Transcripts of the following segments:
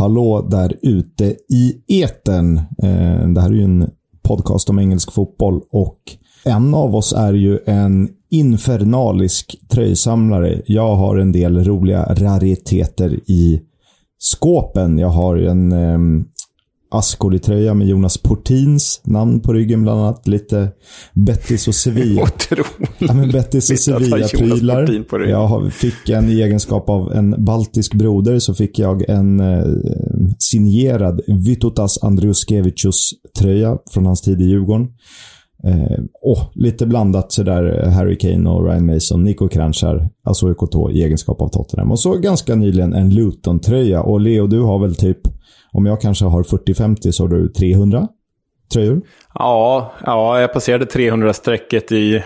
hallå där ute i eten. Eh, det här är ju en podcast om engelsk fotboll och en av oss är ju en infernalisk tröjsamlare. Jag har en del roliga rariteter i skåpen. Jag har en ehm, eh, Ascoli-tröja med Jonas Portins namn på ryggen bland annat. Lite Bettis och Sevilla. Otroligt. Ja, men Bettis och Sevilla-prylar. Jag fick en i egenskap av en baltisk broder så fick jag en eh, signerad Vytutas Andriuskevicius-tröja från hans tid i Djurgården. Eh, oh, lite blandat sådär Harry Kane och Ryan Mason, Nico Kranjčar, alltså UKT i egenskap av Tottenham. Och så ganska nyligen en Luton-tröja. Och Leo, du har väl typ om jag kanske har 40-50 så har du 300 tröjor? Ja, ja jag passerade 300-strecket i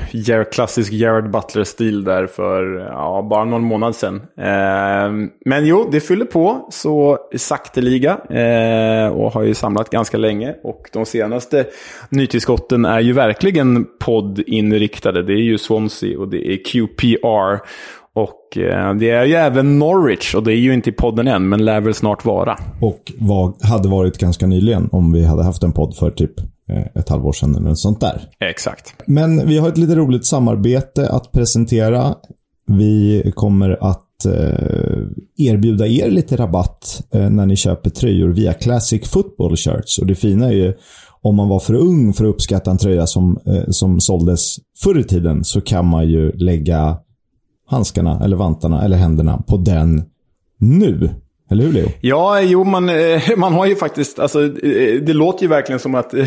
klassisk Jared Butler-stil där för ja, bara någon månad sedan. Eh, men jo, det fyller på så sakteliga eh, och har ju samlat ganska länge. Och de senaste nytillskotten är ju verkligen poddinriktade. Det är ju Swansea och det är QPR. Och eh, det är ju även Norwich och det är ju inte i podden än, men lär väl snart vara. Och vad hade varit ganska nyligen om vi hade haft en podd för typ eh, ett halvår sedan eller något sånt där. Exakt. Men vi har ett lite roligt samarbete att presentera. Vi kommer att eh, erbjuda er lite rabatt eh, när ni köper tröjor via Classic Football Shirts. Och det fina är ju om man var för ung för att uppskatta en tröja som, eh, som såldes förr i tiden så kan man ju lägga handskarna eller vantarna eller händerna på den nu. Eller hur Leo? Ja, jo, man, eh, man har ju faktiskt, alltså, eh, det låter ju verkligen som att eh,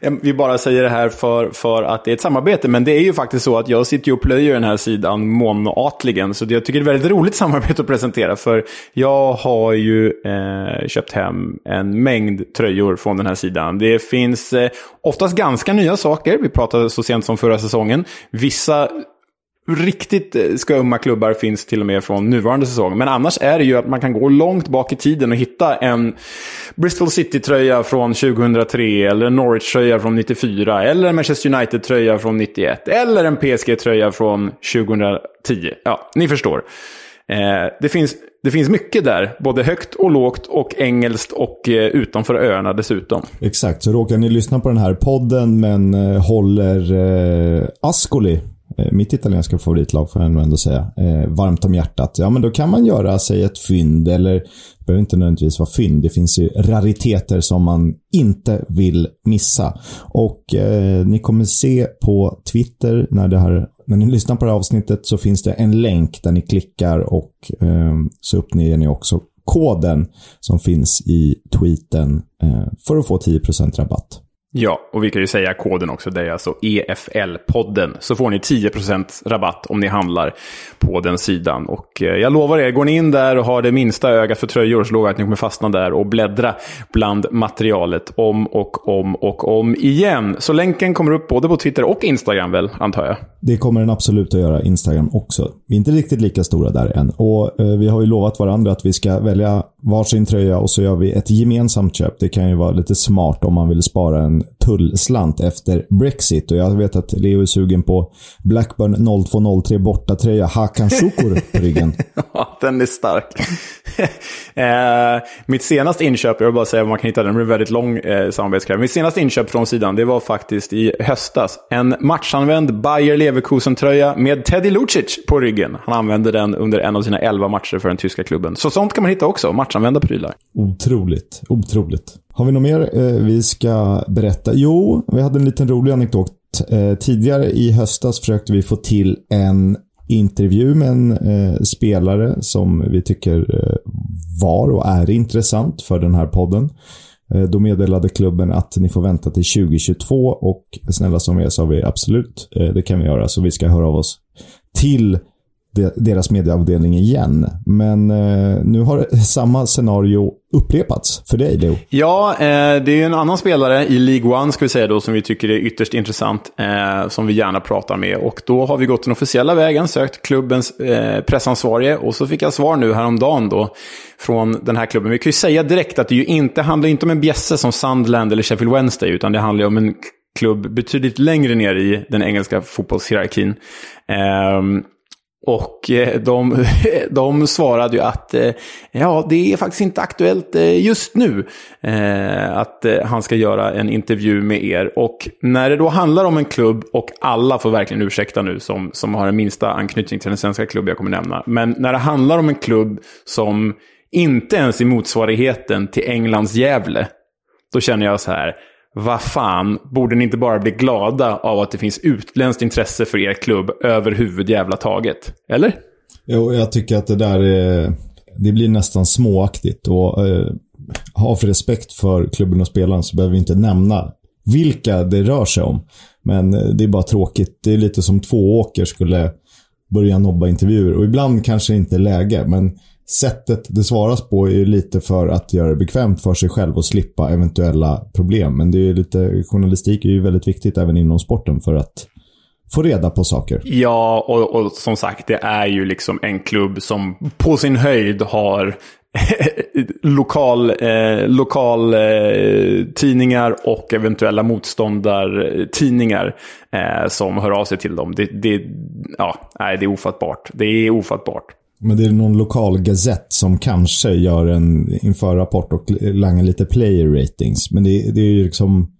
vi bara säger det här för, för att det är ett samarbete. Men det är ju faktiskt så att jag sitter och plöjer den här sidan månatligen. Så jag tycker det är ett väldigt roligt samarbete att presentera. För jag har ju eh, köpt hem en mängd tröjor från den här sidan. Det finns eh, oftast ganska nya saker. Vi pratade så sent som förra säsongen. Vissa riktigt eh, skumma klubbar finns till och med från nuvarande säsong. Men annars är det ju att man kan gå långt bak i tiden och hitta en Bristol City-tröja från 2003, eller en Norwich-tröja från 94, eller en Manchester United-tröja från 91, eller en PSG-tröja från 2010. Ja, ni förstår. Eh, det, finns, det finns mycket där, både högt och lågt och engelskt och eh, utanför öarna dessutom. Exakt, så råkar ni lyssna på den här podden men eh, håller eh, Ascoli Eh, mitt italienska favoritlag får jag nog ändå säga, eh, varmt om hjärtat. Ja, men då kan man göra sig ett fynd, eller det behöver inte nödvändigtvis vara fynd. Det finns ju rariteter som man inte vill missa. Och eh, ni kommer se på Twitter när, det här, när ni lyssnar på det här avsnittet så finns det en länk där ni klickar och eh, så uppger ni också koden som finns i tweeten eh, för att få 10% rabatt. Ja, och vi kan ju säga koden också. Det är alltså EFL-podden. Så får ni 10% rabatt om ni handlar på den sidan. Och eh, jag lovar er, går ni in där och har det minsta ögat för tröjor så lovar jag att ni kommer fastna där och bläddra bland materialet om och om och om igen. Så länken kommer upp både på Twitter och Instagram väl, antar jag? Det kommer den absolut att göra, Instagram också. Vi är inte riktigt lika stora där än. Och eh, vi har ju lovat varandra att vi ska välja varsin tröja och så gör vi ett gemensamt köp. Det kan ju vara lite smart om man vill spara en tullslant efter Brexit. Och jag vet att Leo är sugen på Blackburn 0203 bortatröja Hakan Şukur på ryggen. ja, den är stark. eh, mitt senaste inköp, jag vill bara säga var man kan hitta den, är väldigt lång eh, samarbetskarriär. Mitt senaste inköp från sidan, det var faktiskt i höstas. En matchanvänd Bayer Leverkusen-tröja med Teddy Lucic på ryggen. Han använde den under en av sina elva matcher för den tyska klubben. Så sånt kan man hitta också, matchanvända prylar. Otroligt, otroligt. Har vi något mer eh, vi ska berätta? Jo, vi hade en liten rolig anekdot. Eh, tidigare i höstas försökte vi få till en intervju med en eh, spelare som vi tycker eh, var och är intressant för den här podden. Eh, då meddelade klubben att ni får vänta till 2022 och snälla som vi är sa vi absolut, eh, det kan vi göra. Så vi ska höra av oss till deras medieavdelning igen. Men eh, nu har samma scenario upprepats för dig, Leo. Ja, eh, det är en annan spelare i League One, ska vi säga då, som vi tycker är ytterst intressant. Eh, som vi gärna pratar med. Och då har vi gått den officiella vägen, sökt klubbens eh, pressansvarige. Och så fick jag svar nu häromdagen då från den här klubben. Vi kan ju säga direkt att det ju inte handlar inte om en bjässe som Sunderland eller Sheffield Wednesday, utan det handlar om en klubb betydligt längre ner i den engelska fotbollshierarkin. Ehm, och eh, de, de svarade ju att eh, ja, det är faktiskt inte aktuellt eh, just nu att han ska göra en intervju med er. Och när det då handlar om en klubb, och alla får verkligen ursäkta nu som, som har den minsta anknytning till den svenska klubb jag kommer nämna. Men när det handlar om en klubb som inte ens är motsvarigheten till Englands Gävle, då känner jag så här, vad fan, borde ni inte bara bli glada av att det finns utländskt intresse för er klubb över taget? Eller? Jo, jag tycker att det där är, det blir nästan småaktigt. Och eh, ha för respekt för klubben och spelaren så behöver vi inte nämna vilka det rör sig om. Men eh, det är bara tråkigt. Det är lite som två åker skulle börja nobba intervjuer. Och ibland kanske det inte är läge, men sättet det svaras på är ju lite för att göra det bekvämt för sig själv och slippa eventuella problem. Men det är lite, journalistik är ju väldigt viktigt även inom sporten för att få reda på saker. Ja, och, och som sagt, det är ju liksom en klubb som på sin höjd har lokal, eh, lokal eh, tidningar och eventuella motståndartidningar eh, som hör av sig till dem. Det, det, ja, nej, det är ofattbart. Det är ofattbart. Men det är någon lokal gazett som kanske gör en införrapport och langar lite player ratings. Men det, det är ju liksom...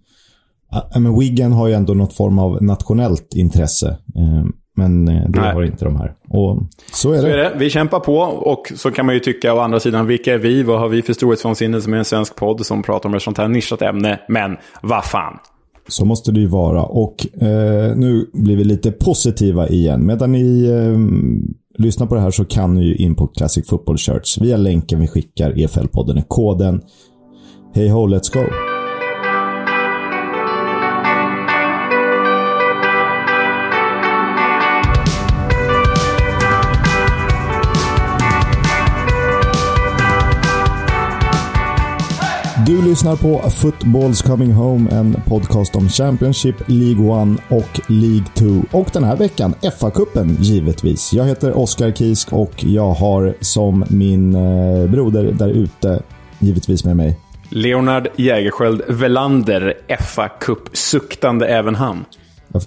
Ja, men Wigan har ju ändå något form av nationellt intresse. Eh, men eh, det Nej. har inte de här. Och så är, så det. är det. Vi kämpar på och så kan man ju tycka å andra sidan, vilka är vi? Vad har vi för storhetsvansinne som är en svensk podd som pratar om ett sånt här nischat ämne? Men vad fan. Så måste det ju vara. Och eh, nu blir vi lite positiva igen. Medan ni eh, lyssnar på det här så kan ni ju in på Classic Football Shirts. Via länken vi skickar, EFL-podden är koden. Hej ho, let's go! Du lyssnar på Footballs Coming Home, en podcast om Championship, League 1 och League 2. Och den här veckan FA-cupen givetvis. Jag heter Oskar Kisk och jag har som min eh, broder där ute givetvis med mig Leonard Jägerskiöld Velander, FA-cup-suktande även han.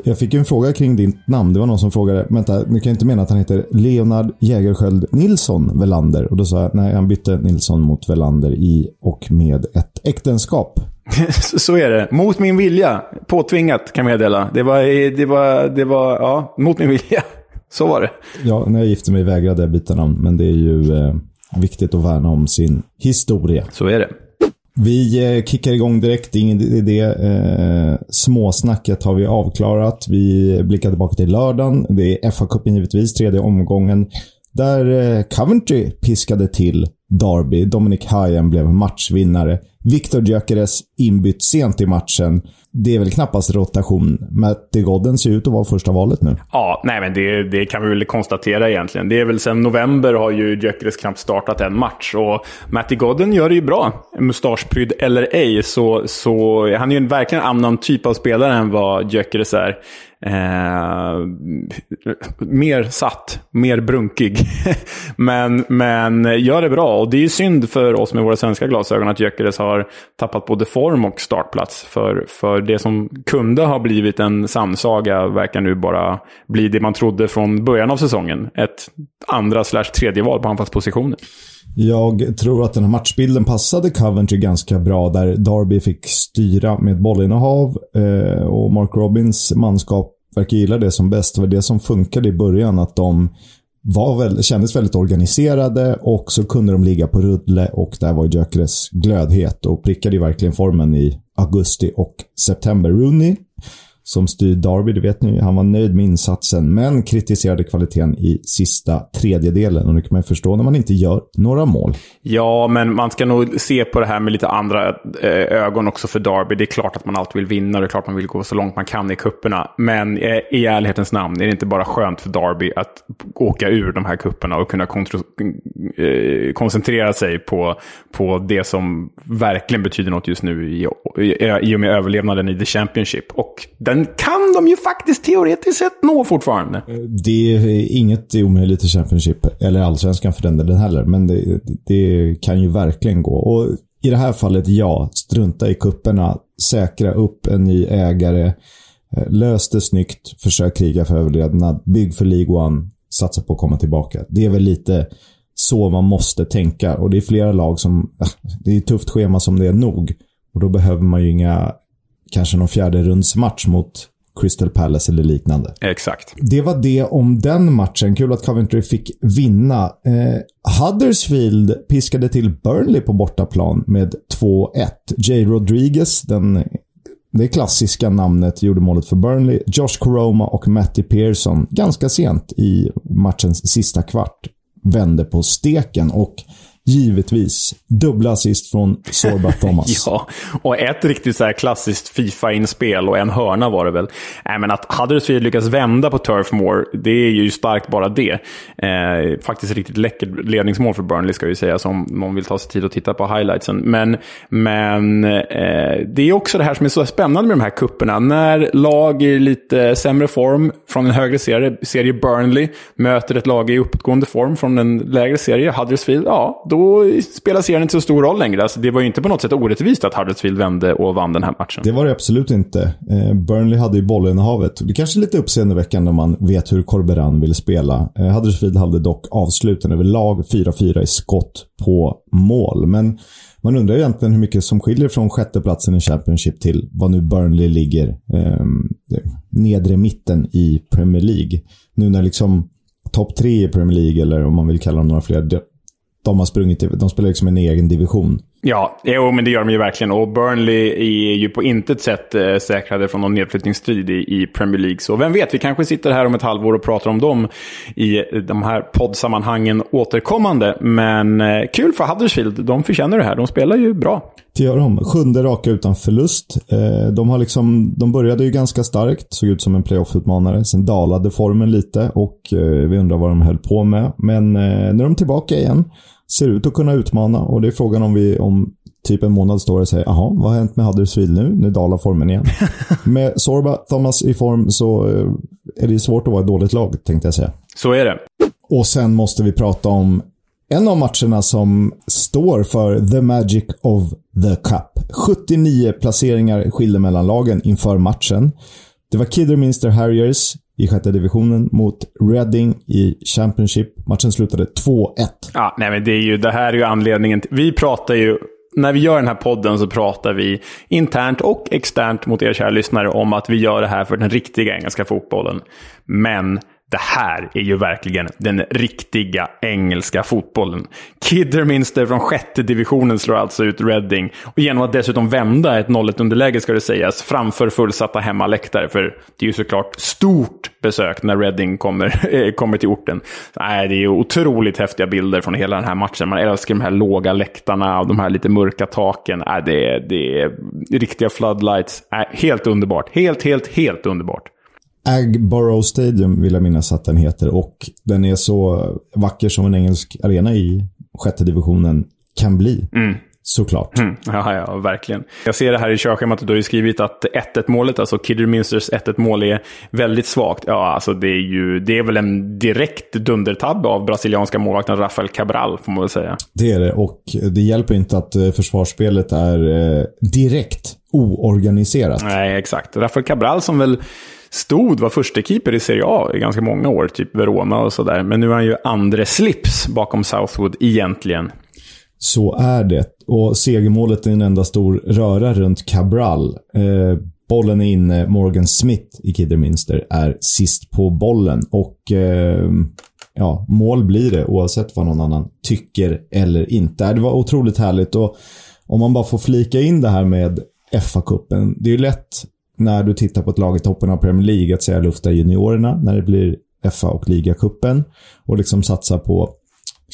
Jag fick en fråga kring ditt namn. Det var någon som frågade, vänta, ni kan inte mena att han heter Leonard Jägerskiöld Nilsson Velander? Och då sa jag, nej, han bytte Nilsson mot Velander i och med ett äktenskap. Så är det. Mot min vilja. Påtvingat kan jag meddela. Det var, det var, det var, ja, mot min vilja. Så var det. Ja, när jag gifte mig vägrade jag byta namn, men det är ju eh, viktigt att värna om sin historia. Så är det. Vi eh, kickar igång direkt, ingen idé. Eh, småsnacket har vi avklarat. Vi blickar tillbaka till lördagen. Det är FA-cupen givetvis, tredje omgången. Där eh, Coventry piskade till Derby. Dominic Hayen blev matchvinnare. Victor Gyökeres inbytt sent i matchen det är väl knappast rotation. Matty Godden ser ut att vara första valet nu. Ja, nej men det, det kan vi väl konstatera egentligen. Det är väl sen november har ju Gyökeres knappt startat en match. Och Matty Godden gör det ju bra. Mustaschprydd eller ej, så, så han är ju verkligen en annan typ av spelare än vad Gyökeres är. Eh, mer satt, mer brunkig. men, men gör det bra. Och det är ju synd för oss med våra svenska glasögon att Gyökeres har tappat både form och startplats. För, för det som kunde ha blivit en samsaga verkar nu bara bli det man trodde från början av säsongen. Ett andra slash tredje val på anfallspositionen. Jag tror att den här matchbilden passade Coventry ganska bra där Darby fick styra med bollinnehav eh, och Mark Robins manskap verkar gilla det som bäst. Det var det som funkade i början, att de var väl, kändes väldigt organiserade och så kunde de ligga på rulle och där var Gyökeres glödhet och prickade verkligen formen i augusti och september. Rooney som styr Derby, det vet ni. Han var nöjd med insatsen, men kritiserade kvaliteten i sista tredjedelen. Och det kan man ju förstå när man inte gör några mål. Ja, men man ska nog se på det här med lite andra eh, ögon också för Derby. Det är klart att man alltid vill vinna och det är klart att man vill gå så långt man kan i kupperna. Men eh, i ärlighetens namn är det inte bara skönt för Derby att åka ur de här kupperna och kunna eh, koncentrera sig på, på det som verkligen betyder något just nu i, i och med överlevnaden i The Championship. Och den kan de ju faktiskt teoretiskt sett nå fortfarande. Eh, det är inget omöjligt i Championship, eller Allsvenskan för den delen heller, men det, det kan ju verkligen gå. Och i det här fallet, ja, strunta i kupperna, säkra upp en ny ägare, eh, lös det snyggt, försök kriga för överlevnad, bygg för League One, satsa på att komma tillbaka. Det är väl lite så man måste tänka. Och det är flera lag som... Det är ett tufft schema som det är nog. Och då behöver man ju inga... Kanske någon fjärde rundsmatch mot Crystal Palace eller liknande. Exakt. Det var det om den matchen. Kul att Coventry fick vinna. Eh, Huddersfield piskade till Burnley på bortaplan med 2-1. Jay Rodriguez, den, det klassiska namnet, gjorde målet för Burnley. Josh Koroma och Matty Pearson ganska sent i matchens sista kvart vände på steken och givetvis dubbla assist från Sorba Thomas. ja, och ett riktigt så här klassiskt Fifa-inspel och en hörna var det väl. Äh, men att Huddersfield lyckas vända på Turf Moor, det är ju starkt bara det. Eh, faktiskt riktigt läckert ledningsmål för Burnley ska vi säga, om någon vill ta sig tid att titta på highlightsen. Men, men eh, det är också det här som är så spännande med de här kupperna. När lag i lite sämre form från en högre serie, serie Burnley, möter ett lag i uppåtgående form från en lägre serie, Huddersfield, ja, då spelar serien inte så stor roll längre. Alltså, det var ju inte på något sätt orättvist att Huddersfield vände och vann den här matchen. Det var det absolut inte. Eh, Burnley hade ju bollinnehavet. Det kanske är lite uppseendeväckande om man vet hur Corberan vill spela. Eh, Huddersfield hade dock avsluten överlag 4-4 i skott på mål. Men man undrar egentligen hur mycket som skiljer från sjätteplatsen i Championship till vad nu Burnley ligger eh, nedre mitten i Premier League. Nu när liksom topp tre i Premier League, eller om man vill kalla dem några fler, de har sprungit, de spelar liksom en egen division. Ja, jo, men det gör de ju verkligen. Och Burnley är ju på intet sätt eh, säkrade från någon nedflyttningsstrid i, i, Premier League. Så vem vet, vi kanske sitter här om ett halvår och pratar om dem i de här poddsammanhangen återkommande. Men eh, kul för Huddersfield, de förtjänar det här. De spelar ju bra. Det gör de. Sjunde raka utan förlust. Eh, de, har liksom, de började ju ganska starkt, såg ut som en playoff-utmanare. Sen dalade formen lite och eh, vi undrar vad de höll på med. Men eh, nu är de tillbaka igen ser ut att kunna utmana och det är frågan om vi om typ en månad står och säger jaha, vad har hänt med Huddersfield nu? Nu dalar formen igen. med Sorba Thomas i form så eh, är det svårt att vara ett dåligt lag, tänkte jag säga. Så är det. Och sen måste vi prata om en av matcherna som står för the magic of the cup. 79 placeringar skilde mellan lagen inför matchen. Det var Kidderminster Harriers i sjätte divisionen mot Reading i Championship. Matchen slutade 2-1. Ja, nej men det, är ju, det här är ju anledningen. Till, vi pratar ju när vi gör den här podden så pratar vi internt och externt mot er kära lyssnare om att vi gör det här för den riktiga engelska fotbollen. Men det här är ju verkligen den riktiga engelska fotbollen. Kidderminster från sjätte divisionen slår alltså ut Reading. Och genom att dessutom vända ett 0-1 underläge ska det sägas, framför fullsatta hemmaläktare. För det är ju såklart stort besök när Reading kommer, eh, kommer till orten. Nej, det är ju otroligt häftiga bilder från hela den här matchen. Man älskar de här låga läktarna och de här lite mörka taken. Nej, det, är, det är riktiga floodlights. Nej, helt underbart. Helt, helt, helt underbart. Agborough Stadium vill jag minnas att den heter och den är så vacker som en engelsk arena i sjätte divisionen kan bli. Mm. Såklart. Mm. Ja, ja, verkligen. Jag ser det här i körschemat och du har ju skrivit att 1-1 målet, alltså Kidderminsters 1-1 mål är väldigt svagt. Ja, alltså det är ju, det är väl en direkt dundertabb av brasilianska målvakten Rafael Cabral, får man väl säga. Det är det, och det hjälper inte att eh, försvarsspelet är eh, direkt oorganiserat. Nej, exakt. Rafael Cabral som väl stod, var första keeper i Serie A i ganska många år, typ Verona och sådär. Men nu är han ju andre slips bakom Southwood egentligen. Så är det. Och segermålet är en enda stor röra runt Cabral. Eh, bollen är inne. Morgan Smith i Kidderminster är sist på bollen. Och eh, ja, mål blir det oavsett vad någon annan tycker eller inte. Det var otroligt härligt. Och om man bara får flika in det här med FA-cupen. Det är ju lätt när du tittar på ett lag i toppen av Premier League att säga lufta juniorerna när det blir FA och ligacupen och liksom satsa på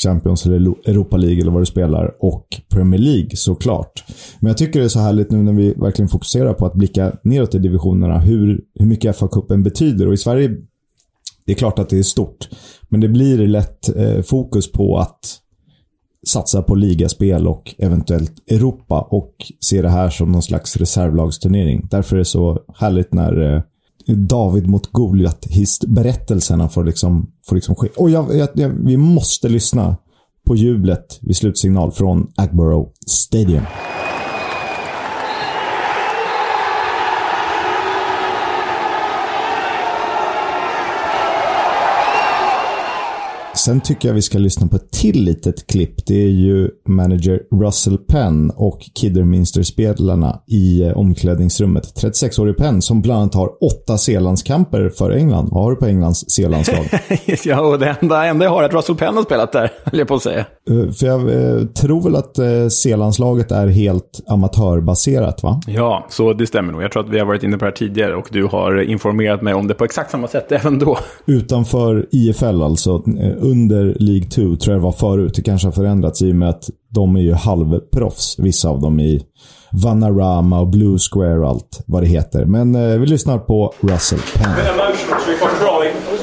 Champions eller Europa League eller vad du spelar och Premier League såklart. Men jag tycker det är så härligt nu när vi verkligen fokuserar på att blicka neråt i divisionerna hur, hur mycket FA-cupen betyder och i Sverige det är klart att det är stort. Men det blir lätt eh, fokus på att satsa på ligaspel och eventuellt Europa och se det här som någon slags reservlagsturnering. Därför är det så härligt när eh, David mot Goliat-berättelserna får liksom, får liksom ske. Och jag, jag, jag, vi måste lyssna på jublet vid slutsignal från Agborough Stadium. Sen tycker jag vi ska lyssna på ett till litet klipp. Det är ju manager Russell Penn och Kidderminster-spelarna i eh, omklädningsrummet. 36-årig Penn som bland annat har åtta C-landskamper för England. Vad har du på Englands C-landslag? ja, och det enda, enda jag har är att Russell Penn har spelat där, höll jag på att säga. Uh, för jag uh, tror väl att uh, C-landslaget är helt amatörbaserat, va? Ja, så det stämmer nog. Jag tror att vi har varit inne på det här tidigare och du har informerat mig om det på exakt samma sätt även då. Utanför IFL alltså, under League 2 tror jag det var förut. Det kanske har förändrats i och med att de är ju halvproffs, vissa av dem i Vanarama och Blue Square och allt vad det heter. Men eh, vi lyssnar på Russell Penn.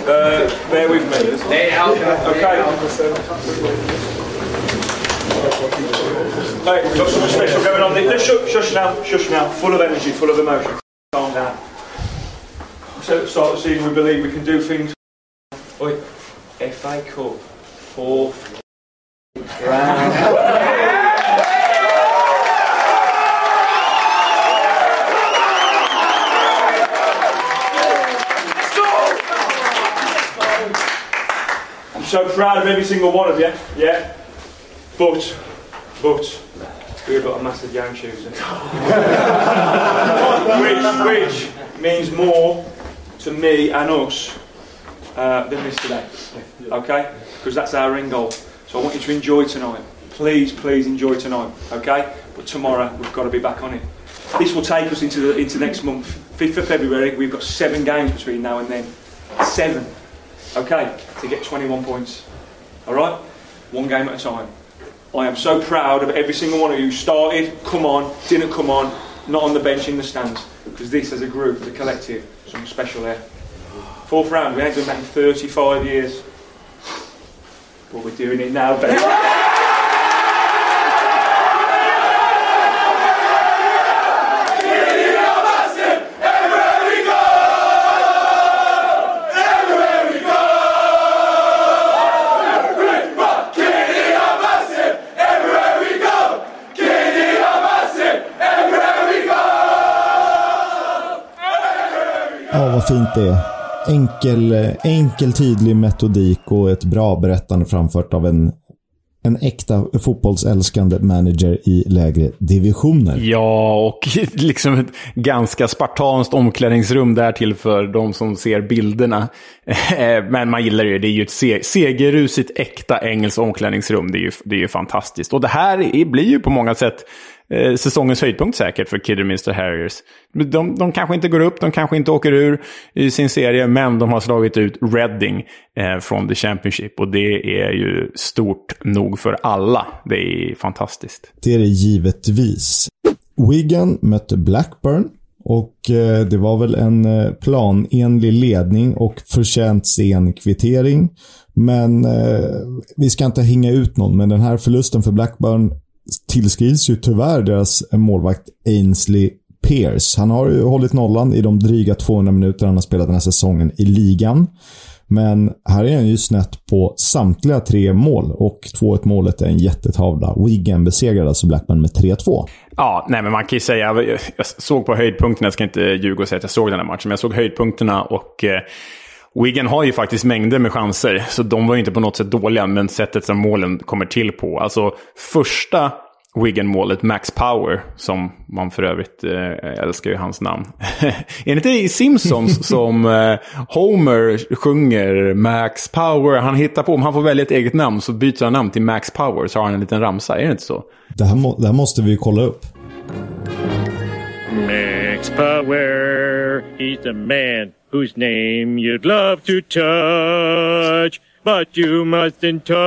uh, bear with me. Okay. Hey, we've got something special going on. Let's shush, shush now, shush now. Full of energy, full of emotion. Calm down. So start the season, we believe we can do things. Oi, FA Cup, fourth round. I'm so proud of every single one of you, yeah. But, but, we've got a massive young choosing. which, which means more to me and us uh, than this today. Okay? Because that's our end goal. So I want you to enjoy tonight. Please, please enjoy tonight. Okay? But tomorrow we've got to be back on it. This will take us into the, into next month, 5th of February. We've got seven games between now and then. Seven. Okay? To get 21 points. Alright? One game at a time. I am so proud of every single one of you who started, come on, didn't come on, not on the bench in the stands. Because this as a group, as a collective, something special there. Fourth round, we ain't done that in 35 years. But we're doing it now, baby. Vad fint det. Enkel, enkel, tydlig metodik och ett bra berättande framfört av en, en äkta fotbollsälskande manager i lägre divisioner. Ja, och liksom ett ganska spartanskt omklädningsrum därtill för de som ser bilderna. Eh, men man gillar det. Det är ju ett segerrusigt, äkta engelskt omklädningsrum. Det är ju, det är ju fantastiskt. Och det här blir ju på många sätt eh, säsongens höjdpunkt säkert för Kidderminster Harriers. De, de kanske inte går upp, de kanske inte åker ur i sin serie, men de har slagit ut Reading eh, från The Championship. Och det är ju stort nog för alla. Det är fantastiskt. Det är det givetvis. Wigan mötte Blackburn. Och eh, det var väl en eh, planenlig ledning och förtjänt sen kvittering. Men eh, vi ska inte hänga ut någon, men den här förlusten för Blackburn tillskrivs ju tyvärr deras målvakt Ainsley Pierce. Han har ju hållit nollan i de dryga 200 minuter han har spelat den här säsongen i ligan. Men här är han ju snett på samtliga tre mål och 2-1 målet är en jättetavla. Wigan besegrade alltså Blackburn med 3-2. Ja, nej men man kan ju säga, jag såg på höjdpunkterna, jag ska inte ljuga och säga att jag såg den här matchen, men jag såg höjdpunkterna och eh, Wigan har ju faktiskt mängder med chanser, så de var ju inte på något sätt dåliga, men sättet som målen kommer till på. Alltså första Wigan-målet, Max Power, som man för övrigt eh, älskar ju hans namn. är det inte i Simpsons som eh, Homer sjunger Max Power? Han hittar på, om han får välja ett eget namn så byter han namn till Max Power, så har han en liten ramsa. Är det inte så? Det här, må, det här måste vi kolla upp. Max Power, he's the man whose name you'd love to touch, but you mustn't touch.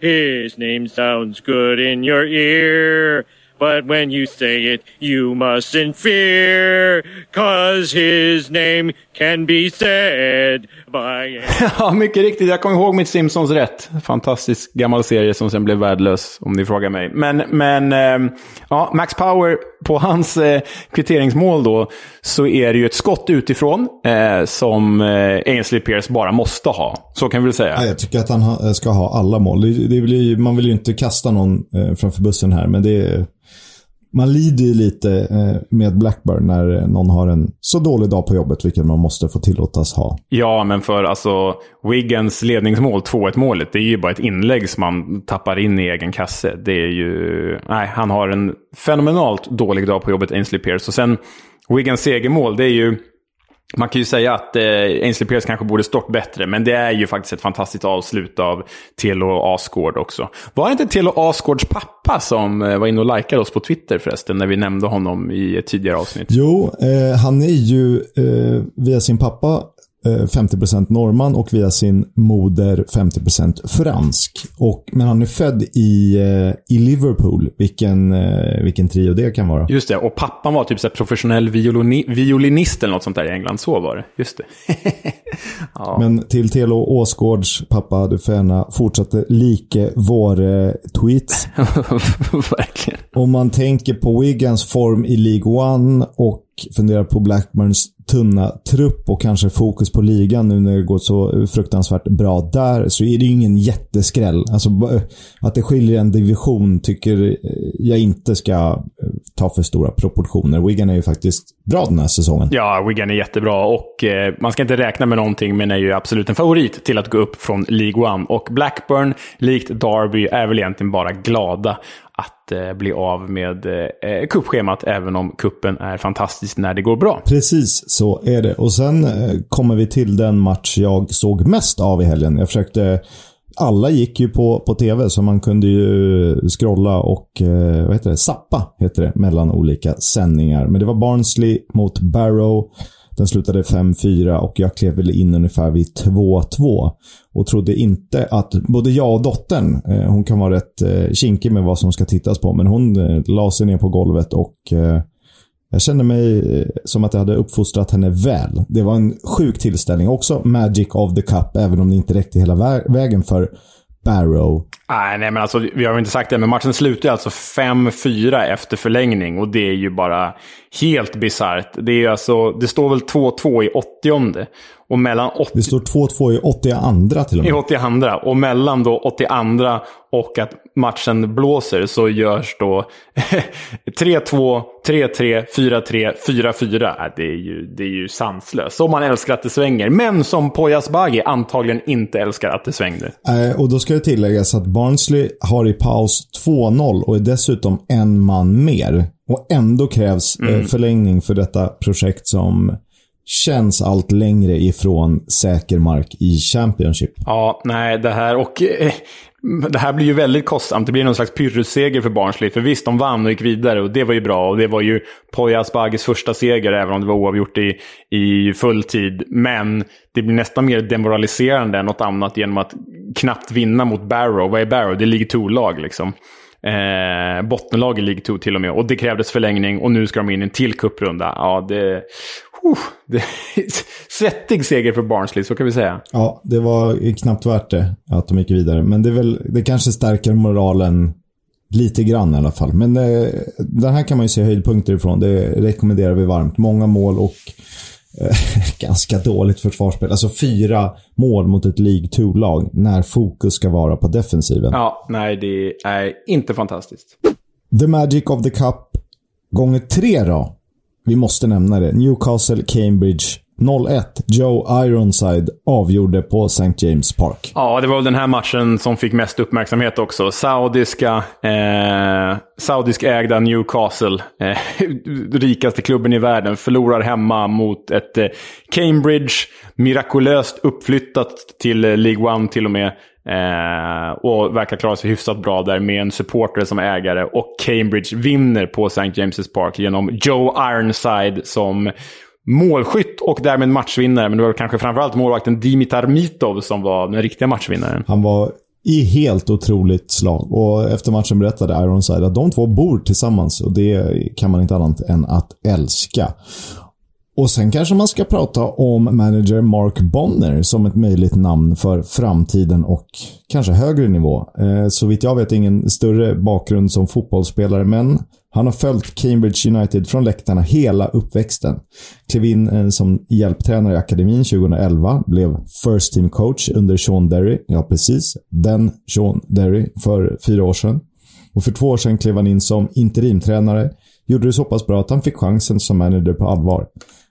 His name sounds good in your ear, but when you say it, you mustn't fear, cause his name can be said by... ja, mycket riktigt. Jag kommer ihåg mitt Simpsons rätt. Fantastisk gammal serie som sen blev värdelös, om ni frågar mig. Men, men eh, ja, Max Power, på hans eh, kvitteringsmål då, så är det ju ett skott utifrån eh, som eh, Ainsley Pierce bara måste ha. Så kan vi väl säga. Ja, jag tycker att han ha, ska ha alla mål. Det, det blir, man vill ju inte kasta någon eh, framför bussen här, men det är man lider ju lite eh, med Blackburn när eh, någon har en så dålig dag på jobbet, vilket man måste få tillåtas ha. Ja, men för alltså Wiggins ledningsmål, 2-1 målet, det är ju bara ett inlägg som man tappar in i egen kasse. Det är ju... Nej, han har en fenomenalt dålig dag på jobbet, Ainsley Pierce. Och sen Wiggins segermål, det är ju... Man kan ju säga att eh, Ainsley Pierce kanske borde stått bättre, men det är ju faktiskt ett fantastiskt avslut av Telo Asgård också. Var det inte Telo Asgårds pappa som eh, var inne och likade oss på Twitter förresten, när vi nämnde honom i ett tidigare avsnitt? Jo, eh, han är ju eh, via sin pappa 50% norrman och via sin moder 50% fransk. Och, men han är född i, i Liverpool. Vilken, vilken trio det kan vara. Just det, och pappan var typ så professionell violini, violinist eller något sånt där i England. Så var det. Just det. ja. Men till Telo Åsgårds pappa, du får gärna fortsätta like våra tweets. Verkligen. Om man tänker på Wiggins form i League One och funderar på Blackburns tunna trupp och kanske fokus på ligan nu när det går så fruktansvärt bra där, så är det ju ingen jätteskräll. Alltså, att det skiljer en division tycker jag inte ska eh, ta för stora proportioner. Wigan är ju faktiskt bra den här säsongen. Ja, Wigan är jättebra och eh, man ska inte räkna med någonting, men är ju absolut en favorit till att gå upp från League One. Och Blackburn, likt Derby, är väl egentligen bara glada att eh, bli av med eh, eh, kuppschemat, även om kuppen är fantastisk när det går bra. Precis så är det. Och sen eh, kommer vi till den match jag såg mest av i helgen. Jag försökte alla gick ju på, på tv, så man kunde ju scrolla och eh, vad heter det? sappa heter det, mellan olika sändningar. Men det var Barnsley mot Barrow. Den slutade 5-4 och jag klev väl in ungefär vid 2-2. Och trodde inte att, både jag och dottern, eh, hon kan vara rätt eh, kinkig med vad som ska tittas på, men hon eh, la sig ner på golvet och jag kände mig som att jag hade uppfostrat henne väl. Det var en sjuk tillställning. Också Magic of the Cup, även om det inte räckte hela vägen för Barrow. Nej, nej, men alltså, vi har väl inte sagt det, men matchen slutar alltså 5-4 efter förlängning. Och det är ju bara helt bisarrt. Det, alltså, det står väl 2-2 i 80 och mellan 80... Det står 2-2 i 82 till och med. I 82 och mellan då 82 och att matchen blåser så görs då 3-2, 3-3, 4-3, 4-4. Det är ju, det är ju sanslöst. Som man älskar att det svänger. Men som Poyas Bagi antagligen inte älskar att det svängde. Äh, och då ska det tilläggas att Barnsley har i paus 2-0 och är dessutom en man mer. Och ändå krävs eh, mm. förlängning för detta projekt som känns allt längre ifrån säker mark i Championship. Ja, nej, det här och eh, det här blir ju väldigt kostsamt. Det blir någon slags pyrrusseger för Barnsley. För visst, de vann och gick vidare och det var ju bra. Och det var ju Poya Asbagis första seger, även om det var oavgjort i, i full tid. Men det blir nästan mer demoraliserande än något annat genom att knappt vinna mot Barrow. Vad är Barrow? det är League 2-lag liksom. Eh, bottenlag i League 2 till och med. Och det krävdes förlängning och nu ska de in i en till cuprunda. Ja, det... Uh, det svettig seger för Barnsley, så kan vi säga. Ja, det var knappt värt det att de gick vidare. Men det, är väl, det kanske stärker moralen lite grann i alla fall. Men eh, den här kan man ju se höjdpunkter ifrån. Det rekommenderar vi varmt. Många mål och eh, ganska dåligt försvarsspel. Alltså fyra mål mot ett League 2-lag när fokus ska vara på defensiven. Ja, nej, det är inte fantastiskt. The Magic of the Cup gånger tre då. Vi måste nämna det. Newcastle, Cambridge 0-1. Joe Ironside avgjorde på St. James Park. Ja, det var väl den här matchen som fick mest uppmärksamhet också. Saudiska, eh, saudisk ägda Newcastle, eh, rikaste klubben i världen, förlorar hemma mot ett eh, Cambridge, mirakulöst uppflyttat till eh, League One till och med. Eh, och verkar klara sig hyfsat bra där med en supporter som ägare. Och Cambridge vinner på St. James' Park genom Joe Ironside som målskytt och därmed matchvinnare. Men det var kanske framförallt målvakten Dimitar Mitov som var den riktiga matchvinnaren. Han var i helt otroligt slag. Och efter matchen berättade Ironside att de två bor tillsammans och det kan man inte annat än att älska. Och sen kanske man ska prata om manager Mark Bonner som ett möjligt namn för framtiden och kanske högre nivå. Eh, så vitt jag vet ingen större bakgrund som fotbollsspelare, men han har följt Cambridge United från läktarna hela uppväxten. Klev in eh, som hjälptränare i akademin 2011, blev First Team Coach under Sean Derry. Ja, precis. Den Sean Derry för fyra år sedan. Och för två år sedan klev han in som interimtränare. Gjorde det så pass bra att han fick chansen som manager på allvar.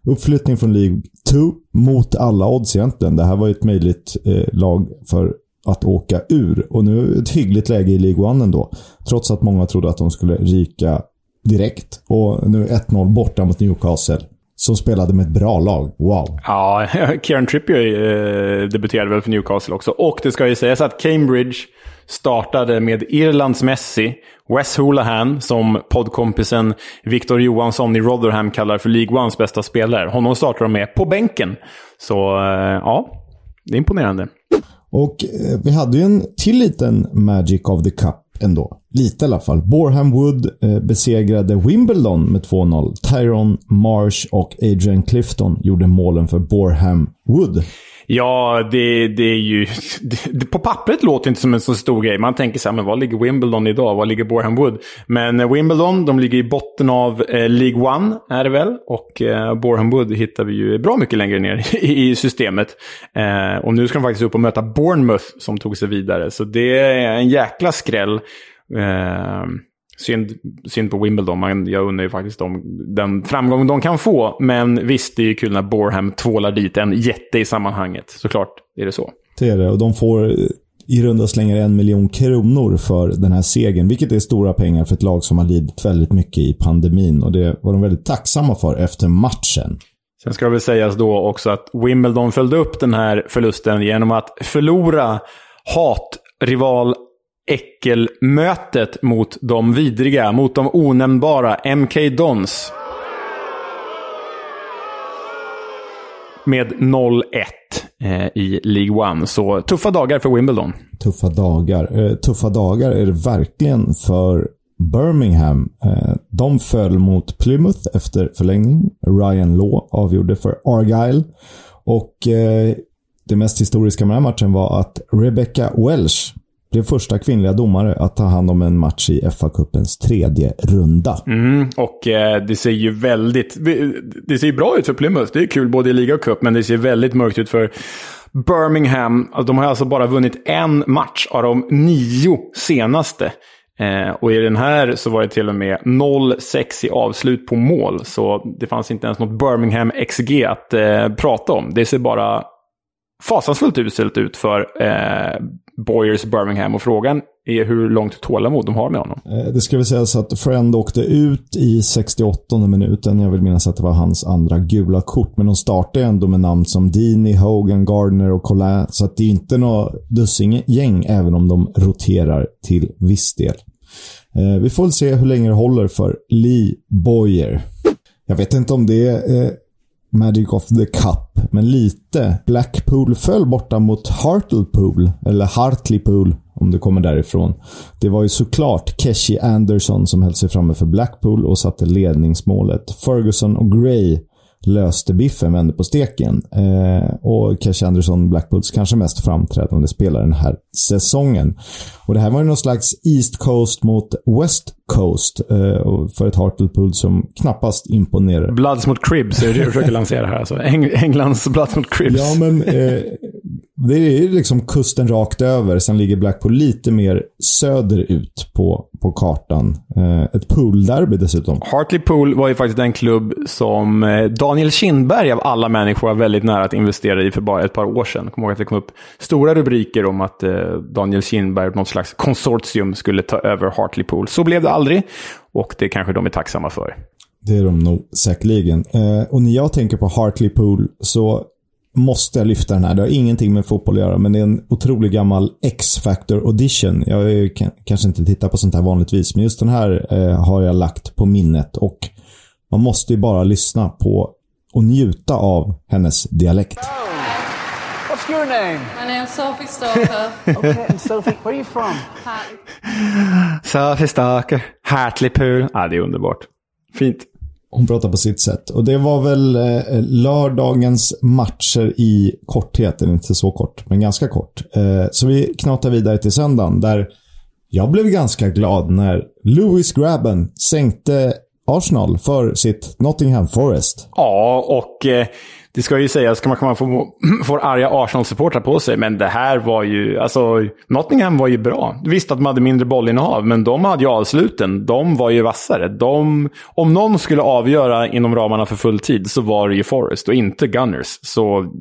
Uppflyttning från League 2 mot alla odds egentligen. Det här var ju ett möjligt eh, lag för att åka ur. Och nu ett hyggligt läge i League 1 ändå. Trots att många trodde att de skulle ryka direkt. Och nu 1-0 borta mot Newcastle. Som spelade med ett bra lag. Wow. Ja, Kieran Trippier eh, debuterade väl för Newcastle också. Och det ska ju sägas att Cambridge startade med Irlands Messi, Wes Houlihan, som poddkompisen Victor Johansson i Rotherham kallar för League Ones bästa spelare. Honom startar de med på bänken. Så eh, ja, det är imponerande. Och eh, vi hade ju en till liten Magic of the Cup ändå. Lite i alla fall. Borham Wood eh, besegrade Wimbledon med 2-0. Tyrone Marsh och Adrian Clifton gjorde målen för Borham Wood. Ja, det, det är ju... Det, på pappret låter det inte som en så stor grej. Man tänker så här, men var ligger Wimbledon idag? Var ligger Boreham Wood? Men eh, Wimbledon, de ligger i botten av eh, League One, är det väl? Och eh, Boreham Wood hittar vi ju bra mycket längre ner i, i systemet. Eh, och nu ska de faktiskt upp och möta Bournemouth som tog sig vidare. Så det är en jäkla skräll. Eh, Synd, synd på Wimbledon. Man, jag undrar ju faktiskt om den framgång de kan få. Men visst, det är ju kul när Boreham tvålar dit en jätte i sammanhanget. Såklart är det så. Det är det. Och de får i runda slängar en miljon kronor för den här segern. Vilket är stora pengar för ett lag som har lidit väldigt mycket i pandemin. Och det var de väldigt tacksamma för efter matchen. Sen ska väl sägas då också att Wimbledon följde upp den här förlusten genom att förlora hatrival äckelmötet mot de vidriga, mot de onämnbara MK Dons. Med 0-1 eh, i League One. Så tuffa dagar för Wimbledon. Tuffa dagar. Eh, tuffa dagar är det verkligen för Birmingham. Eh, de föll mot Plymouth efter förlängning. Ryan Law avgjorde för Argyle. Och eh, det mest historiska med den här matchen var att Rebecca Welsh blev första kvinnliga domare att ta hand om en match i FA-cupens tredje runda. Mm, och eh, det ser ju väldigt... Det ser ju bra ut för Plymouth. Det är kul både i liga och cup, men det ser väldigt mörkt ut för Birmingham. Alltså, de har alltså bara vunnit en match av de nio senaste. Eh, och i den här så var det till och med 0-6 i avslut på mål. Så det fanns inte ens något Birmingham XG att eh, prata om. Det ser bara fasansfullt uselt ut för eh, Boyers Birmingham. Och frågan är hur långt tålamod de har med honom. Eh, det ska väl sägas att Friend åkte ut i 68 minuten. Jag vill minnas att det var hans andra gula kort. Men de startade ändå med namn som Dini, Hogan, Gardner och Collin. Så att det är inte något dussinggäng, även om de roterar till viss del. Eh, vi får väl se hur länge det håller för Lee Boyer. Jag vet inte om det är eh, Magic of the Cup, men lite. Blackpool föll borta mot Hartlepool, eller Hartlepool om det kommer därifrån. Det var ju såklart Keshi Anderson som höll sig framme för Blackpool och satte ledningsmålet. Ferguson och Gray löste biffen, vände på steken. Eh, och Cash Anderson, Blackpools kanske mest framträdande spelare den här säsongen. Och det här var ju någon slags East Coast mot West Coast eh, för ett Hartlepool som knappast imponerar. Bloods mot Cribs är det du försöker lansera här. Alltså. Eng Englands Bloods mot Cribs. Ja, men eh, det är liksom kusten rakt över. Sen ligger Blackpool lite mer söderut på, på kartan. Eh, ett poolderby dessutom. Hartlepool var ju faktiskt den klubb som eh, Daniel Kindberg av alla människor var väldigt nära att investera i för bara ett par år sedan. Kommer ihåg att det kom upp stora rubriker om att eh, Daniel Kindberg, något slags konsortium, skulle ta över Hartlepool. Så blev det aldrig. Och det kanske de är tacksamma för. Det är de nog säkerligen. Eh, och när jag tänker på Hartlepool så måste jag lyfta den här. Det har ingenting med fotboll att göra, men det är en otroligt gammal X-Factor audition. Jag kan, kanske inte tittar på sånt här vanligtvis, men just den här eh, har jag lagt på minnet. Och man måste ju bara lyssna på och njuta av hennes dialekt. What's your name? My name's Sophie Stalker. Okay, and Sophie, where are you from? Sophie Starker, Hartlepool. Ja, det är underbart. Fint. Hon pratar på sitt sätt. Och det var väl eh, lördagens matcher i korthet. Eller inte så kort, men ganska kort. Eh, så vi knatar vidare till söndagen där jag blev ganska glad när Lewis Grabben sänkte Arsenal för sitt Nottingham Forest. Ja, och eh, det ska ju sägas, kan man, kan man få, får arga Arsenal-supportrar på sig, men det här var ju, alltså, Nottingham var ju bra. Visst att de hade mindre bollinnehav, men de hade ju avsluten. De var ju vassare. De, om någon skulle avgöra inom ramarna för full tid så var det ju Forrest och inte Gunners. Så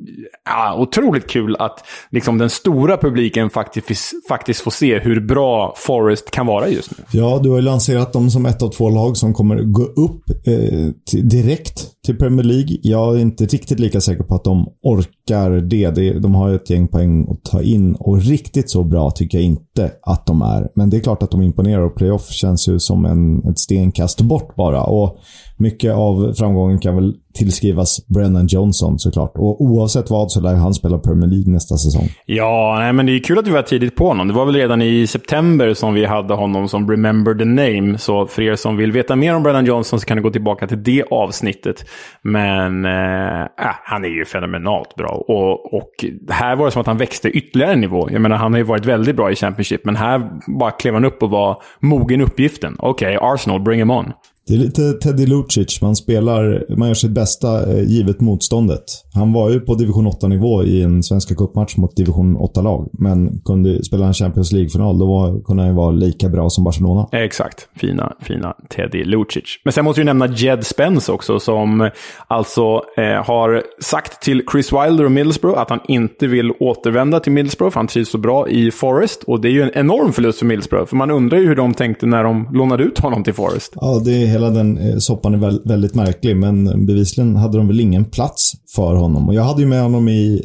ja, otroligt kul att liksom, den stora publiken faktiskt, faktiskt får se hur bra Forrest kan vara just nu. Ja, du har ju lanserat dem som ett av två lag som kommer gå upp eh, direkt till Premier League. Jag är inte riktigt lika säker på att de orkar det. De har ju ett gäng poäng att ta in och riktigt så bra tycker jag inte att de är. Men det är klart att de imponerar och playoff känns ju som en, ett stenkast bort bara. Och mycket av framgången kan väl tillskrivas Brennan Johnson såklart. Och oavsett vad så lär han spela Premier League nästa säsong. Ja, nej, men det är kul att vi var tidigt på honom. Det var väl redan i september som vi hade honom som Remember the Name. Så för er som vill veta mer om Brennan Johnson så kan ni gå tillbaka till det avsnittet. Men eh, äh, han är ju fenomenalt bra. Och, och här var det som att han växte ytterligare en nivå. Jag menar, han har ju varit väldigt bra i Championship, men här bara klev han upp och var mogen uppgiften. Okej, okay, Arsenal, bring him on. Det är lite Teddy Lucic. Man spelar, man gör sitt bästa eh, givet motståndet. Han var ju på division 8-nivå i en Svenska cupmatch mot division 8-lag. Men kunde spela en Champions League-final, då var, kunde han ju vara lika bra som Barcelona. Exakt. Fina, fina Teddy Lucic. Men sen måste vi nämna Jed Spence också, som alltså eh, har sagt till Chris Wilder och Middlesbrough att han inte vill återvända till Middlesbrough, för han trivs så bra i Forest. Och det är ju en enorm förlust för Middlesbrough, för man undrar ju hur de tänkte när de lånade ut honom till Forest. Ja, det hela den eh, soppan är väldigt märklig, men bevisligen hade de väl ingen plats för honom. Och jag hade ju med honom i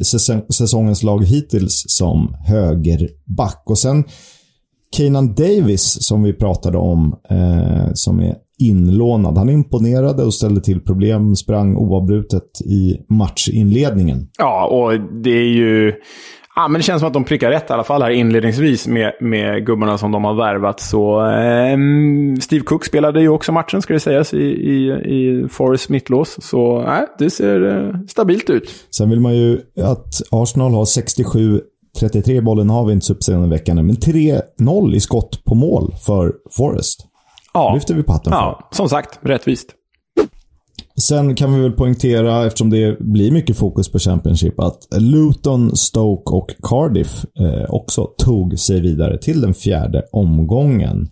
säsongens lag hittills som högerback. Och sen Keenan Davis som vi pratade om, eh, som är inlånad. Han imponerade och ställde till problem, sprang oavbrutet i matchinledningen. Ja, och det är ju... Ja, men det känns som att de prickar rätt i alla fall här inledningsvis med, med gubbarna som de har värvat. Så, eh, Steve Cook spelade ju också matchen, ska det sägas, i, i, i Forest mittlås. Så eh, det ser eh, stabilt ut. Sen vill man ju att Arsenal har 67 33 bollen har vi inte uppseendeväckande, men 3-0 i skott på mål för Forest. Ja. lyfter vi på hatten för. Ja, som sagt, rättvist. Sen kan vi väl poängtera, eftersom det blir mycket fokus på Championship, att Luton, Stoke och Cardiff eh, också tog sig vidare till den fjärde omgången.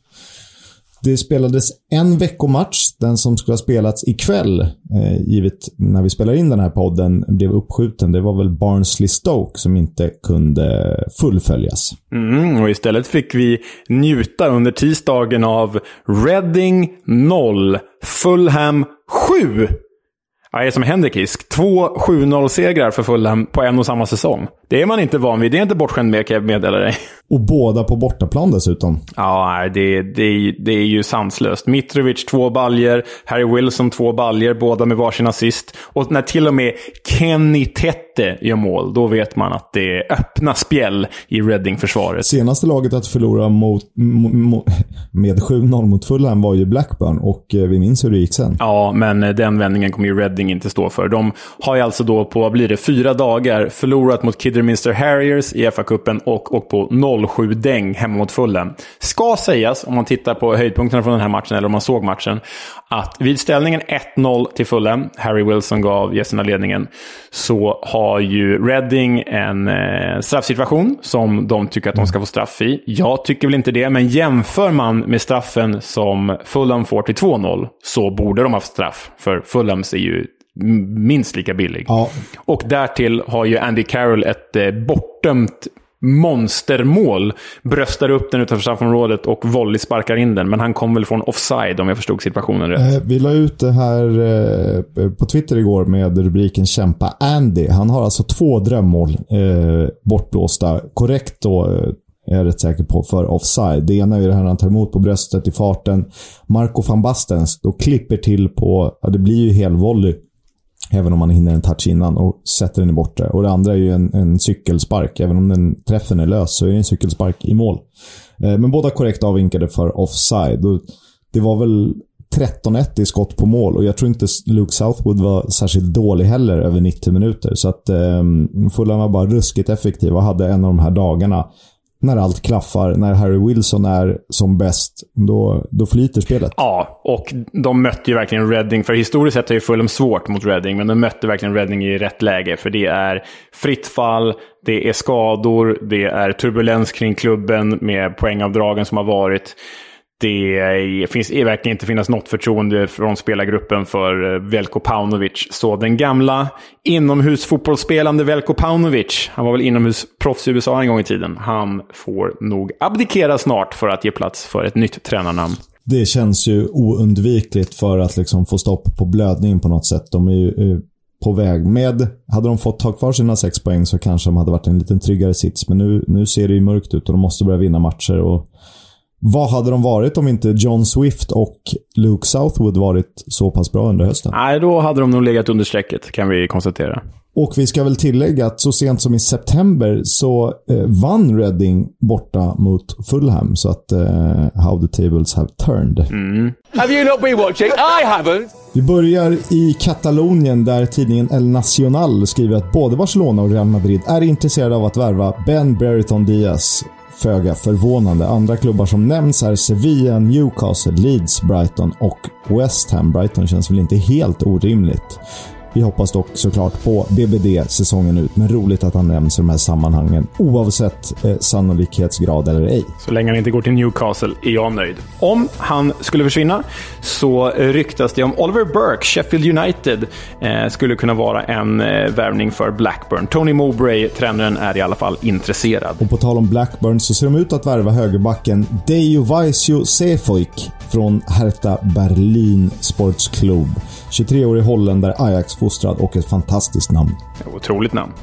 Det spelades en veckomatch. Den som skulle ha spelats ikväll, eh, givet när vi spelar in den här podden, blev uppskjuten. Det var väl Barnsley-Stoke som inte kunde fullföljas. Mm, och istället fick vi njuta under tisdagen av Reading 0, Fulham 7. Ja, det är som Henrik Hisk. Två 7-0-segrar för Fulham på en och samma säsong. Det är man inte van vid. Det är inte bortskämd med, kan jag meddela dig. Och båda på bortaplan dessutom. Ja, det, det, det är ju sanslöst. Mitrovic två baljer, Harry Wilson två baljer, båda med varsin assist. Och när till och med Kenny Tette gör mål, då vet man att det är öppna spjäll i Reading-försvaret. Senaste laget att förlora mot, mot, med 7-0 mot Fulham var ju Blackburn och eh, vi minns hur det gick sen. Ja, men eh, den vändningen kommer ju Reading inte stå för. De har ju alltså då på, vad blir det, fyra dagar förlorat mot Kidderminster Harriers i FA-cupen och, åkt på 0-7-däng hemma mot Fulham. Ska sägas, om man tittar på höjdpunkterna från den här matchen, eller om man såg matchen, att vid ställningen 1-0 till Fulham, Harry Wilson gav gästerna ledningen, så har ju Reading en eh, straffsituation som de tycker att de ska få straff i. Jag tycker väl inte det, men jämför man med straffen som Fulham får till 2-0 så borde de ha haft straff. För Fulhams är ju minst lika billig. Ja. Och därtill har ju Andy Carroll ett eh, bortdömt monstermål. Bröstar upp den utanför straffområdet och volley sparkar in den. Men han kom väl från offside om jag förstod situationen rätt. Eh, vi la ut det här eh, på Twitter igår med rubriken “Kämpa Andy”. Han har alltså två drömmål eh, bortblåsta. Korrekt då eh, är jag rätt säker på, för offside. Det ena är det här han tar emot på bröstet i farten. Marco van Bastens då klipper till på, ja det blir ju helvolley Även om man hinner en touch innan och sätter den i bortre. Och det andra är ju en, en cykelspark. Även om den träffen är lös så är det en cykelspark i mål. Eh, men båda korrekt avvinkade för offside. Och det var väl 13-1 i skott på mål och jag tror inte Luke Southwood var särskilt dålig heller över 90 minuter. Så att eh, Fulham var bara ruskigt effektiva och hade en av de här dagarna när allt klaffar, när Harry Wilson är som bäst, då, då flyter spelet. Ja, och de mötte ju verkligen Reading. För historiskt sett är ju Fulham svårt mot Reading, men de mötte verkligen Reading i rätt läge. För det är fritt fall, det är skador, det är turbulens kring klubben med poängavdragen som har varit. Det finns verkligen inte finnas något förtroende från spelargruppen för eh, Velko Paunovic. Så den gamla inomhusfotbollsspelande Velko Paunovic, han var väl inomhusproffs i USA en gång i tiden, han får nog abdikera snart för att ge plats för ett nytt tränarnamn. Det känns ju oundvikligt för att liksom få stopp på blödningen på något sätt. De är ju eh, på väg. Med, hade de fått ta kvar sina sex poäng så kanske de hade varit en lite tryggare sits. Men nu, nu ser det ju mörkt ut och de måste börja vinna matcher. Och vad hade de varit om inte John Swift och Luke Southwood varit så pass bra under hösten? Nej, då hade de nog legat under strecket, kan vi konstatera. Och vi ska väl tillägga att så sent som i september så eh, vann Reading borta mot Fulham. Så att eh, how the tables have turned. Mm. Have you not been watching? I haven't. Vi börjar i Katalonien där tidningen El Nacional skriver att både Barcelona och Real Madrid är intresserade av att värva Ben Brereton Diaz föga förvånande. Andra klubbar som nämns är Sevilla, Newcastle, Leeds, Brighton och West Ham. Brighton känns väl inte helt orimligt. Vi hoppas dock såklart på BBD säsongen ut, men roligt att han nämns i de här sammanhangen oavsett eh, sannolikhetsgrad eller ej. Så länge han inte går till Newcastle är jag nöjd. Om han skulle försvinna så ryktas det om Oliver Burke, Sheffield United, eh, skulle kunna vara en eh, värvning för Blackburn. Tony Mowbray, tränaren, är i alla fall intresserad. Och på tal om Blackburn så ser de ut att värva högerbacken Dejo Vaisio Sefoik från Hertha Berlin Sports Club. 23-årig holländare, uppfostrad och ett fantastiskt namn. Otroligt namn.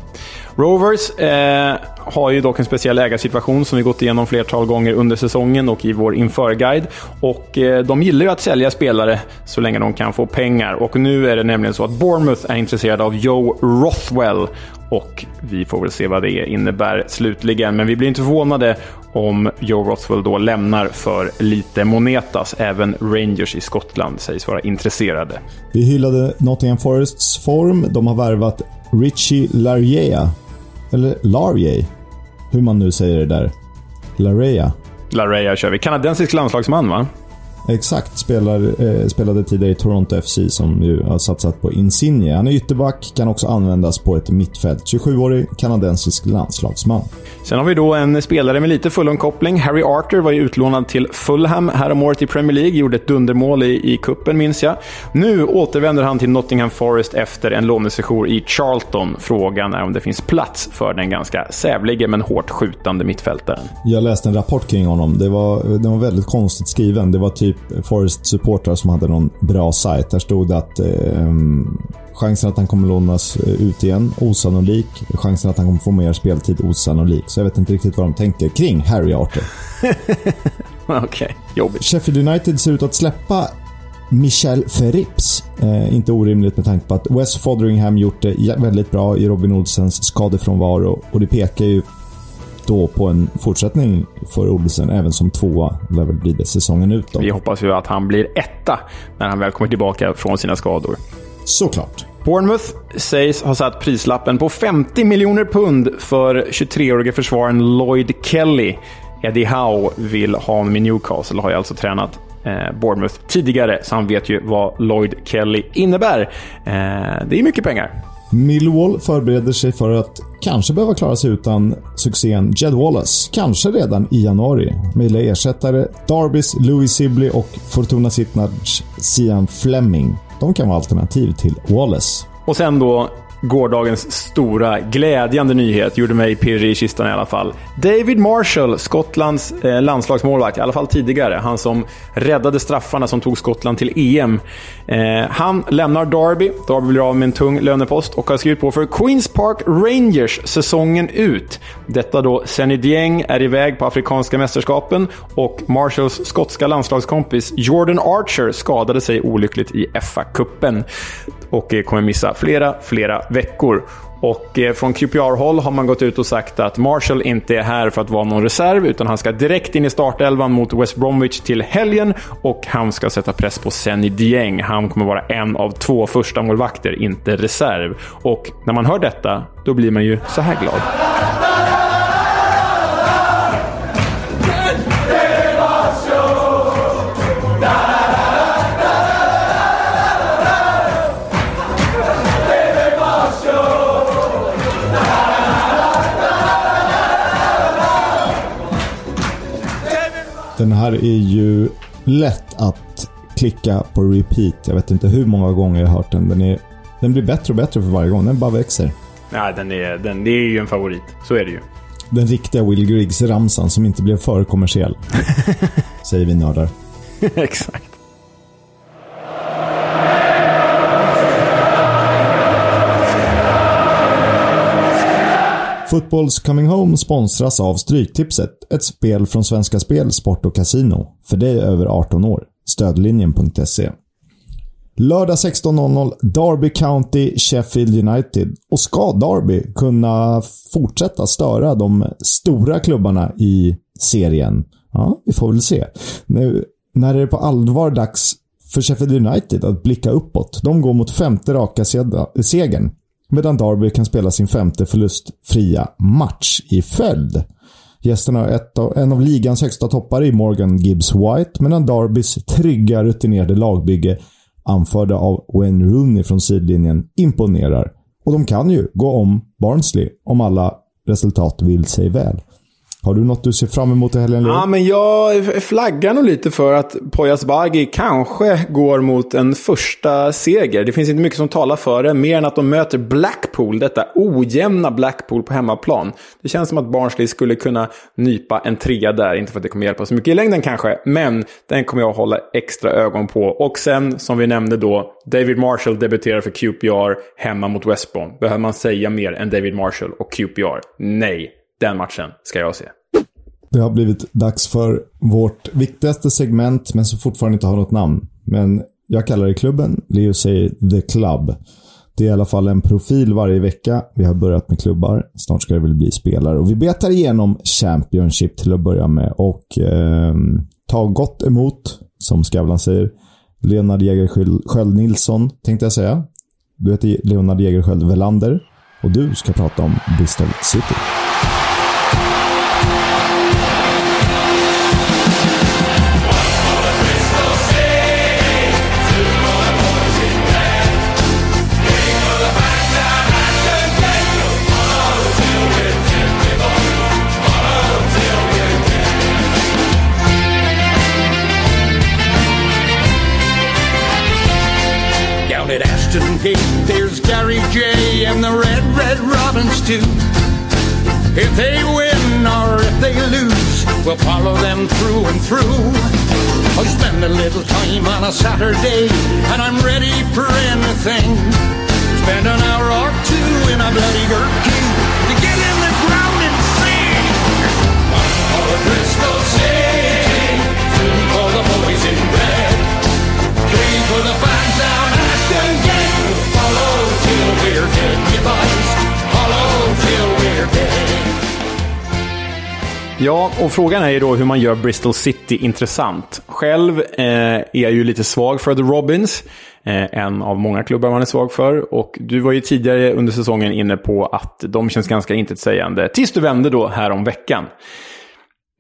Rovers eh, har ju dock en speciell ägarsituation som vi gått igenom flertal gånger under säsongen och i vår införguide. Och eh, de gillar ju att sälja spelare så länge de kan få pengar. Och nu är det nämligen så att Bournemouth är intresserade av Joe Rothwell. Och vi får väl se vad det innebär slutligen. Men vi blir inte förvånade om Joe Rothwell då lämnar för lite monetas. Även Rangers i Skottland sägs vara intresserade. Vi hyllade Nottingham Forests form. De har värvat Richie Larriea. Eller Larrier. Hur man nu säger det där. Larrea. Larrea kör vi. Kanadensisk landslagsman va? Exakt. Spelar, eh, spelade tidigare i Toronto FC som ju har satsat på Insigne. Han är ytterback, kan också användas på ett mittfält. 27-årig kanadensisk landslagsman. Sen har vi då en spelare med lite Fulham-koppling. Harry Arter var ju utlånad till Fulham häromåret i Premier League. Gjorde ett dundermål i, i kuppen minns jag. Nu återvänder han till Nottingham Forest efter en lånesession i Charlton. Frågan är om det finns plats för den ganska sävlige men hårt skjutande mittfältaren. Jag läste en rapport kring honom. Det var, den var väldigt konstigt skriven. Det var typ Forest-supportrar som hade någon bra sajt. Där stod det att eh, chansen att han kommer lånas ut igen, osannolik. Chansen att han kommer få mer speltid, osannolik. Så jag vet inte riktigt vad de tänker kring Harry Arter. Okej, okay. jobbigt. Sheffield United ser ut att släppa Michel Ferrips. Eh, inte orimligt med tanke på att West Fotheringham gjort det väldigt bra i Robin Olsens skadefrånvaro. Och det pekar ju då på en fortsättning för Olsen även som tvåa. lär väl bli det säsongen ut då. Vi hoppas ju att han blir etta när han väl kommer tillbaka från sina skador. Såklart. Bournemouth sägs ha satt prislappen på 50 miljoner pund för 23-årige försvararen Lloyd Kelly. Eddie Howe vill ha honom i Newcastle, har ju alltså tränat eh, Bournemouth tidigare, så han vet ju vad Lloyd Kelly innebär. Eh, det är mycket pengar. Millwall förbereder sig för att kanske behöva klara sig utan succén Jed Wallace. Kanske redan i januari. Möjliga ersättare Darbys Louis Sibley och Fortuna Sittnards Sian Fleming. De kan vara alternativ till Wallace. Och sen då gårdagens stora glädjande nyhet gjorde mig pirrig i kistan i alla fall. David Marshall, Skottlands eh, landslagsmålvakt, i alla fall tidigare. Han som räddade straffarna som tog Skottland till EM. Eh, han lämnar Derby. Derby blir av med en tung lönepost och har skrivit på för Queens Park Rangers säsongen ut. Detta då Senny Dieng är iväg på Afrikanska mästerskapen och Marshalls skotska landslagskompis Jordan Archer skadade sig olyckligt i FA-cupen och eh, kommer missa flera, flera veckor. Och eh, från QPR-håll har man gått ut och sagt att Marshall inte är här för att vara någon reserv, utan han ska direkt in i startelvan mot West Bromwich till helgen och han ska sätta press på Senny Dieng. Han kommer vara en av två första målvakter, inte reserv. Och när man hör detta, då blir man ju så här glad. Här är ju lätt att klicka på repeat. Jag vet inte hur många gånger jag har hört den. Den, är, den blir bättre och bättre för varje gång. Den bara växer. Nej, den är, den, det är ju en favorit. Så är det ju. Den riktiga Will Griggs-ramsan som inte blev för kommersiell. säger vi nördar. Exakt. Footballs Coming Home sponsras av Stryktipset, ett spel från Svenska Spel, Sport och Casino. För dig över 18 år. Stödlinjen.se. Lördag 16.00 Derby County Sheffield United. Och ska Derby kunna fortsätta störa de stora klubbarna i serien? Ja, vi får väl se. Nu, när det är på allvar dags för Sheffield United att blicka uppåt. De går mot femte raka segern. Medan Derby kan spela sin femte förlustfria match i följd. Gästerna har ett av, en av ligans högsta toppar i Morgan Gibbs White, medan Derbys trygga rutinerade lagbygge, anförda av Wayne Rooney från sidlinjen, imponerar. Och de kan ju gå om Barnsley om alla resultat vill sig väl. Har du något du ser fram emot i helgen? Leo? Ja, men jag flaggar nog lite för att Poyas Bagi kanske går mot en första seger. Det finns inte mycket som talar för det, mer än att de möter Blackpool, detta ojämna Blackpool på hemmaplan. Det känns som att Barnsley skulle kunna nypa en trea där, inte för att det kommer hjälpa så mycket i längden kanske, men den kommer jag hålla extra ögon på. Och sen, som vi nämnde då, David Marshall debuterar för QPR hemma mot West Brom. Behöver man säga mer än David Marshall och QPR? Nej. Den matchen ska jag se. Det har blivit dags för vårt viktigaste segment, men som fortfarande inte har något namn. Men jag kallar det klubben. Leo säger The Club. Det är i alla fall en profil varje vecka. Vi har börjat med klubbar. Snart ska det väl bli spelare. Och vi betar igenom Championship till att börja med. Och eh, ta gott emot, som Skavlan säger, Leonard Jägerskiöld Nilsson, tänkte jag säga. Du heter Leonard Jägerskiöld Velander. Och du ska prata om Bristol City. There's Gary J and the Red Red Robins too. If they win or if they lose, we'll follow them through and through. I spend a little time on a Saturday and I'm ready for anything. Spend an hour or two in a bloody dirt to get in the ground and sing. One for Bristol City, for the boys in red, three for the fans down Ashton Gate. Follow till we're dead, you boys. Till we're dead. Ja, och frågan är ju då hur man gör Bristol City intressant. Själv eh, är jag ju lite svag för The Robins. Eh, en av många klubbar man är svag för. Och du var ju tidigare under säsongen inne på att de känns ganska intetsägande. Tills du vände då här om veckan.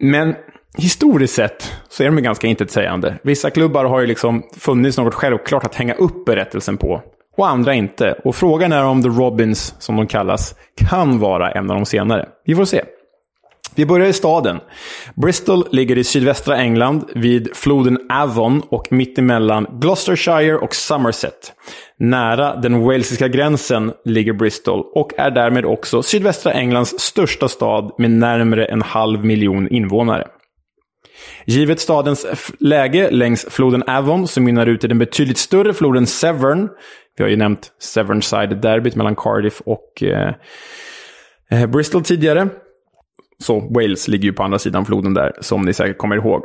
Men historiskt sett så är de ganska intetsägande. Vissa klubbar har ju liksom funnits något självklart att hänga upp berättelsen på. Och andra inte. Och frågan är om The Robins, som de kallas, kan vara en av de senare. Vi får se. Vi börjar i staden. Bristol ligger i sydvästra England vid floden Avon och mittemellan Gloucestershire och Somerset. Nära den walesiska gränsen ligger Bristol och är därmed också sydvästra Englands största stad med närmare en halv miljon invånare. Givet stadens läge längs floden Avon som mynnar ut i den betydligt större floden Severn. Vi har ju nämnt Severnside-derbyt mellan Cardiff och eh, eh, Bristol tidigare. Så Wales ligger ju på andra sidan floden där, som ni säkert kommer ihåg.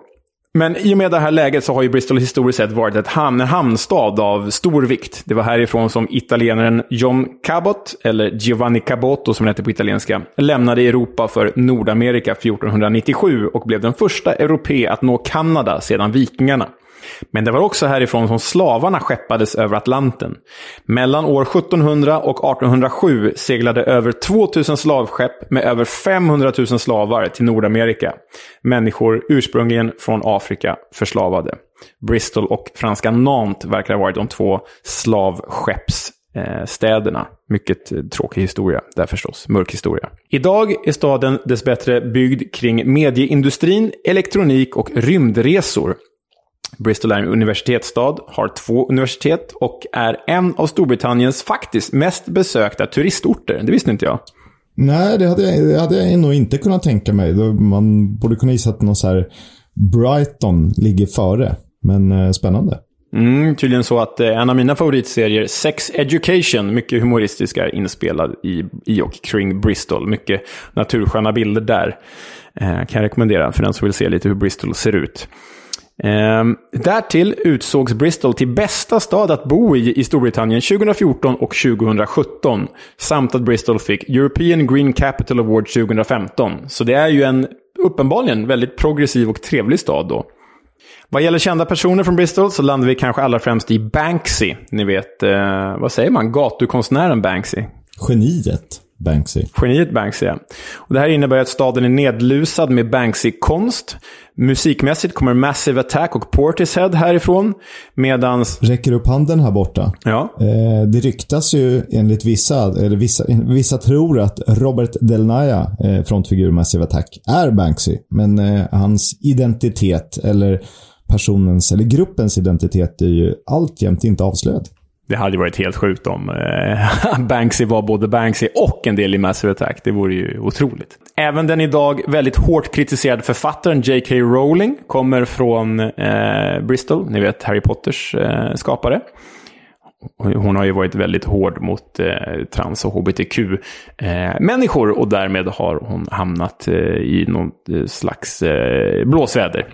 Men i och med det här läget så har ju Bristol historiskt sett varit ett hamn, en hamnstad av stor vikt. Det var härifrån som italienaren John Cabot, eller Giovanni Caboto som det heter på italienska, lämnade Europa för Nordamerika 1497 och blev den första europé att nå Kanada sedan vikingarna. Men det var också härifrån som slavarna skeppades över Atlanten. Mellan år 1700 och 1807 seglade över 2000 slavskepp med över 500 000 slavar till Nordamerika. Människor ursprungligen från Afrika förslavade. Bristol och franska Nantes verkar ha varit de två slavskepps städerna. Mycket eh, tråkig historia där förstås, mörk historia. Idag är staden dessbättre byggd kring medieindustrin, elektronik och rymdresor. Bristol är en universitetsstad, har två universitet och är en av Storbritanniens faktiskt mest besökta turistorter. Det visste inte jag. Nej, det hade, jag, det hade jag nog inte kunnat tänka mig. Man borde kunna gissa att någon så här Brighton ligger före. Men eh, spännande. Mm, tydligen så att eh, en av mina favoritserier, Sex Education, mycket humoristisk, är inspelad i, i och kring Bristol. Mycket natursköna bilder där. Eh, kan jag rekommendera för den som vill se lite hur Bristol ser ut. Eh, därtill utsågs Bristol till bästa stad att bo i i Storbritannien 2014 och 2017. Samt att Bristol fick European Green Capital Award 2015. Så det är ju en uppenbarligen väldigt progressiv och trevlig stad då. Vad gäller kända personer från Bristol så landar vi kanske allra främst i Banksy. Ni vet, eh, vad säger man? Gatukonstnären Banksy. Geniet Banksy. Geniet Banksy, ja. Och det här innebär att staden är nedlusad med Banksy-konst. Musikmässigt kommer Massive Attack och Portishead härifrån. Medans... Räcker upp handen här borta. Ja. Eh, det ryktas ju enligt vissa, eller vissa, vissa tror att Robert Del Naya, eh, frontfigur Massive Attack, är Banksy. Men eh, hans identitet, eller personens, eller gruppens identitet är ju alltjämt inte avslöjad. Det hade ju varit helt sjukt om eh, Banksy var både Banksy och en del i Massive Attack. Det vore ju otroligt. Även den idag väldigt hårt kritiserade författaren J.K. Rowling kommer från eh, Bristol. Ni vet Harry Potters eh, skapare. Hon har ju varit väldigt hård mot eh, trans och hbtq-människor eh, och därmed har hon hamnat eh, i något eh, slags eh, blåsväder.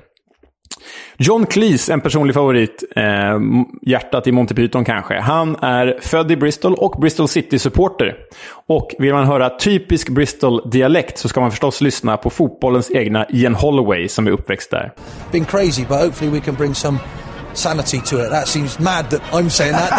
John Cleese, en personlig favorit, eh, hjärtat i Monty Python kanske. Han är född i Bristol och Bristol City-supporter. Och vill man höra typisk Bristol-dialekt så ska man förstås lyssna på fotbollens egna Ian Holloway som är uppväxt där. been crazy, but hopefully we can bring some sanity to it. That seems mad that I'm saying that.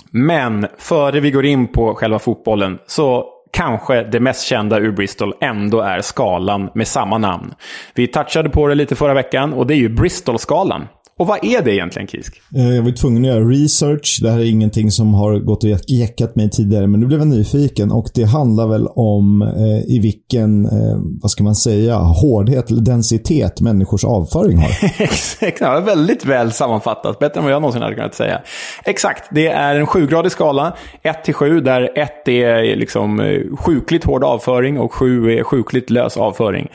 Men före vi går in på själva fotbollen så kanske det mest kända ur Bristol ändå är skalan med samma namn. Vi touchade på det lite förra veckan och det är ju Bristol-skalan. Och vad är det egentligen, Kisk? Eh, Jag var tvungen att göra research. Det här är ingenting som har gått och jäckat mig tidigare, men nu blev jag nyfiken. Och det handlar väl om eh, i vilken, eh, vad ska man säga, hårdhet eller densitet människors avföring har. Exakt, ja, väldigt väl sammanfattat. Bättre än vad jag någonsin hade kunnat säga. Exakt, det är en sjugradig skala. 1 till 7, där 1 är liksom eh, sjukligt hård avföring och 7 är sjukligt lös avföring.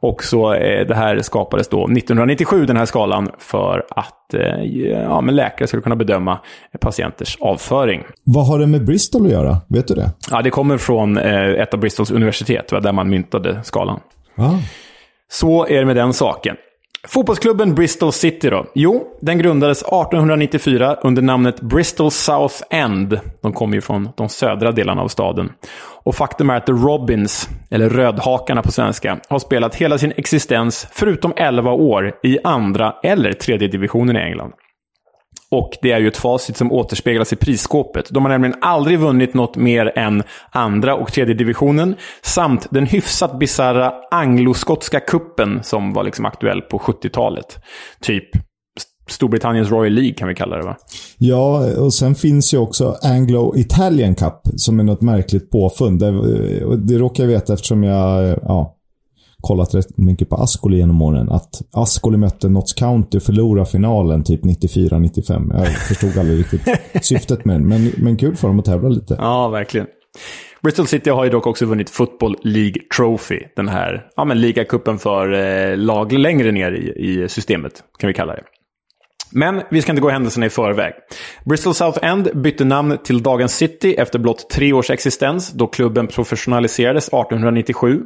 Och så eh, det här skapades då 1997, den här skalan, för att eh, ja, men läkare skulle kunna bedöma patienters avföring. Vad har det med Bristol att göra? Vet du det? Ja, det kommer från eh, ett av Bristols universitet, där man myntade skalan. Ah. Så är det med den saken. Fotbollsklubben Bristol City då? Jo, den grundades 1894 under namnet Bristol South End. De kommer ju från de södra delarna av staden. Och faktum är att The Robins, eller Rödhakarna på svenska, har spelat hela sin existens, förutom 11 år, i andra eller tredje divisionen i England. Och det är ju ett facit som återspeglas i prisskåpet. De har nämligen aldrig vunnit något mer än andra och tredje divisionen. Samt den hyfsat bisarra angloskotska kuppen som var liksom aktuell på 70-talet. Typ Storbritanniens Royal League kan vi kalla det va? Ja, och sen finns ju också Anglo-Italian Cup som är något märkligt påfund. Det, det råkar jag veta eftersom jag ja, kollat rätt mycket på Ascoli genom åren. Att Ascoli mötte Notts County och förlorade finalen typ 94-95. Jag förstod aldrig riktigt syftet med den. Men, men kul för dem att tävla lite. Ja, verkligen. Bristol City har ju dock också vunnit Football League Trophy. Den här ja, men ligacupen för eh, lag längre ner i, i systemet, kan vi kalla det. Men vi ska inte gå händelserna i förväg. Bristol South End bytte namn till Dagens City efter blott tre års existens då klubben professionaliserades 1897.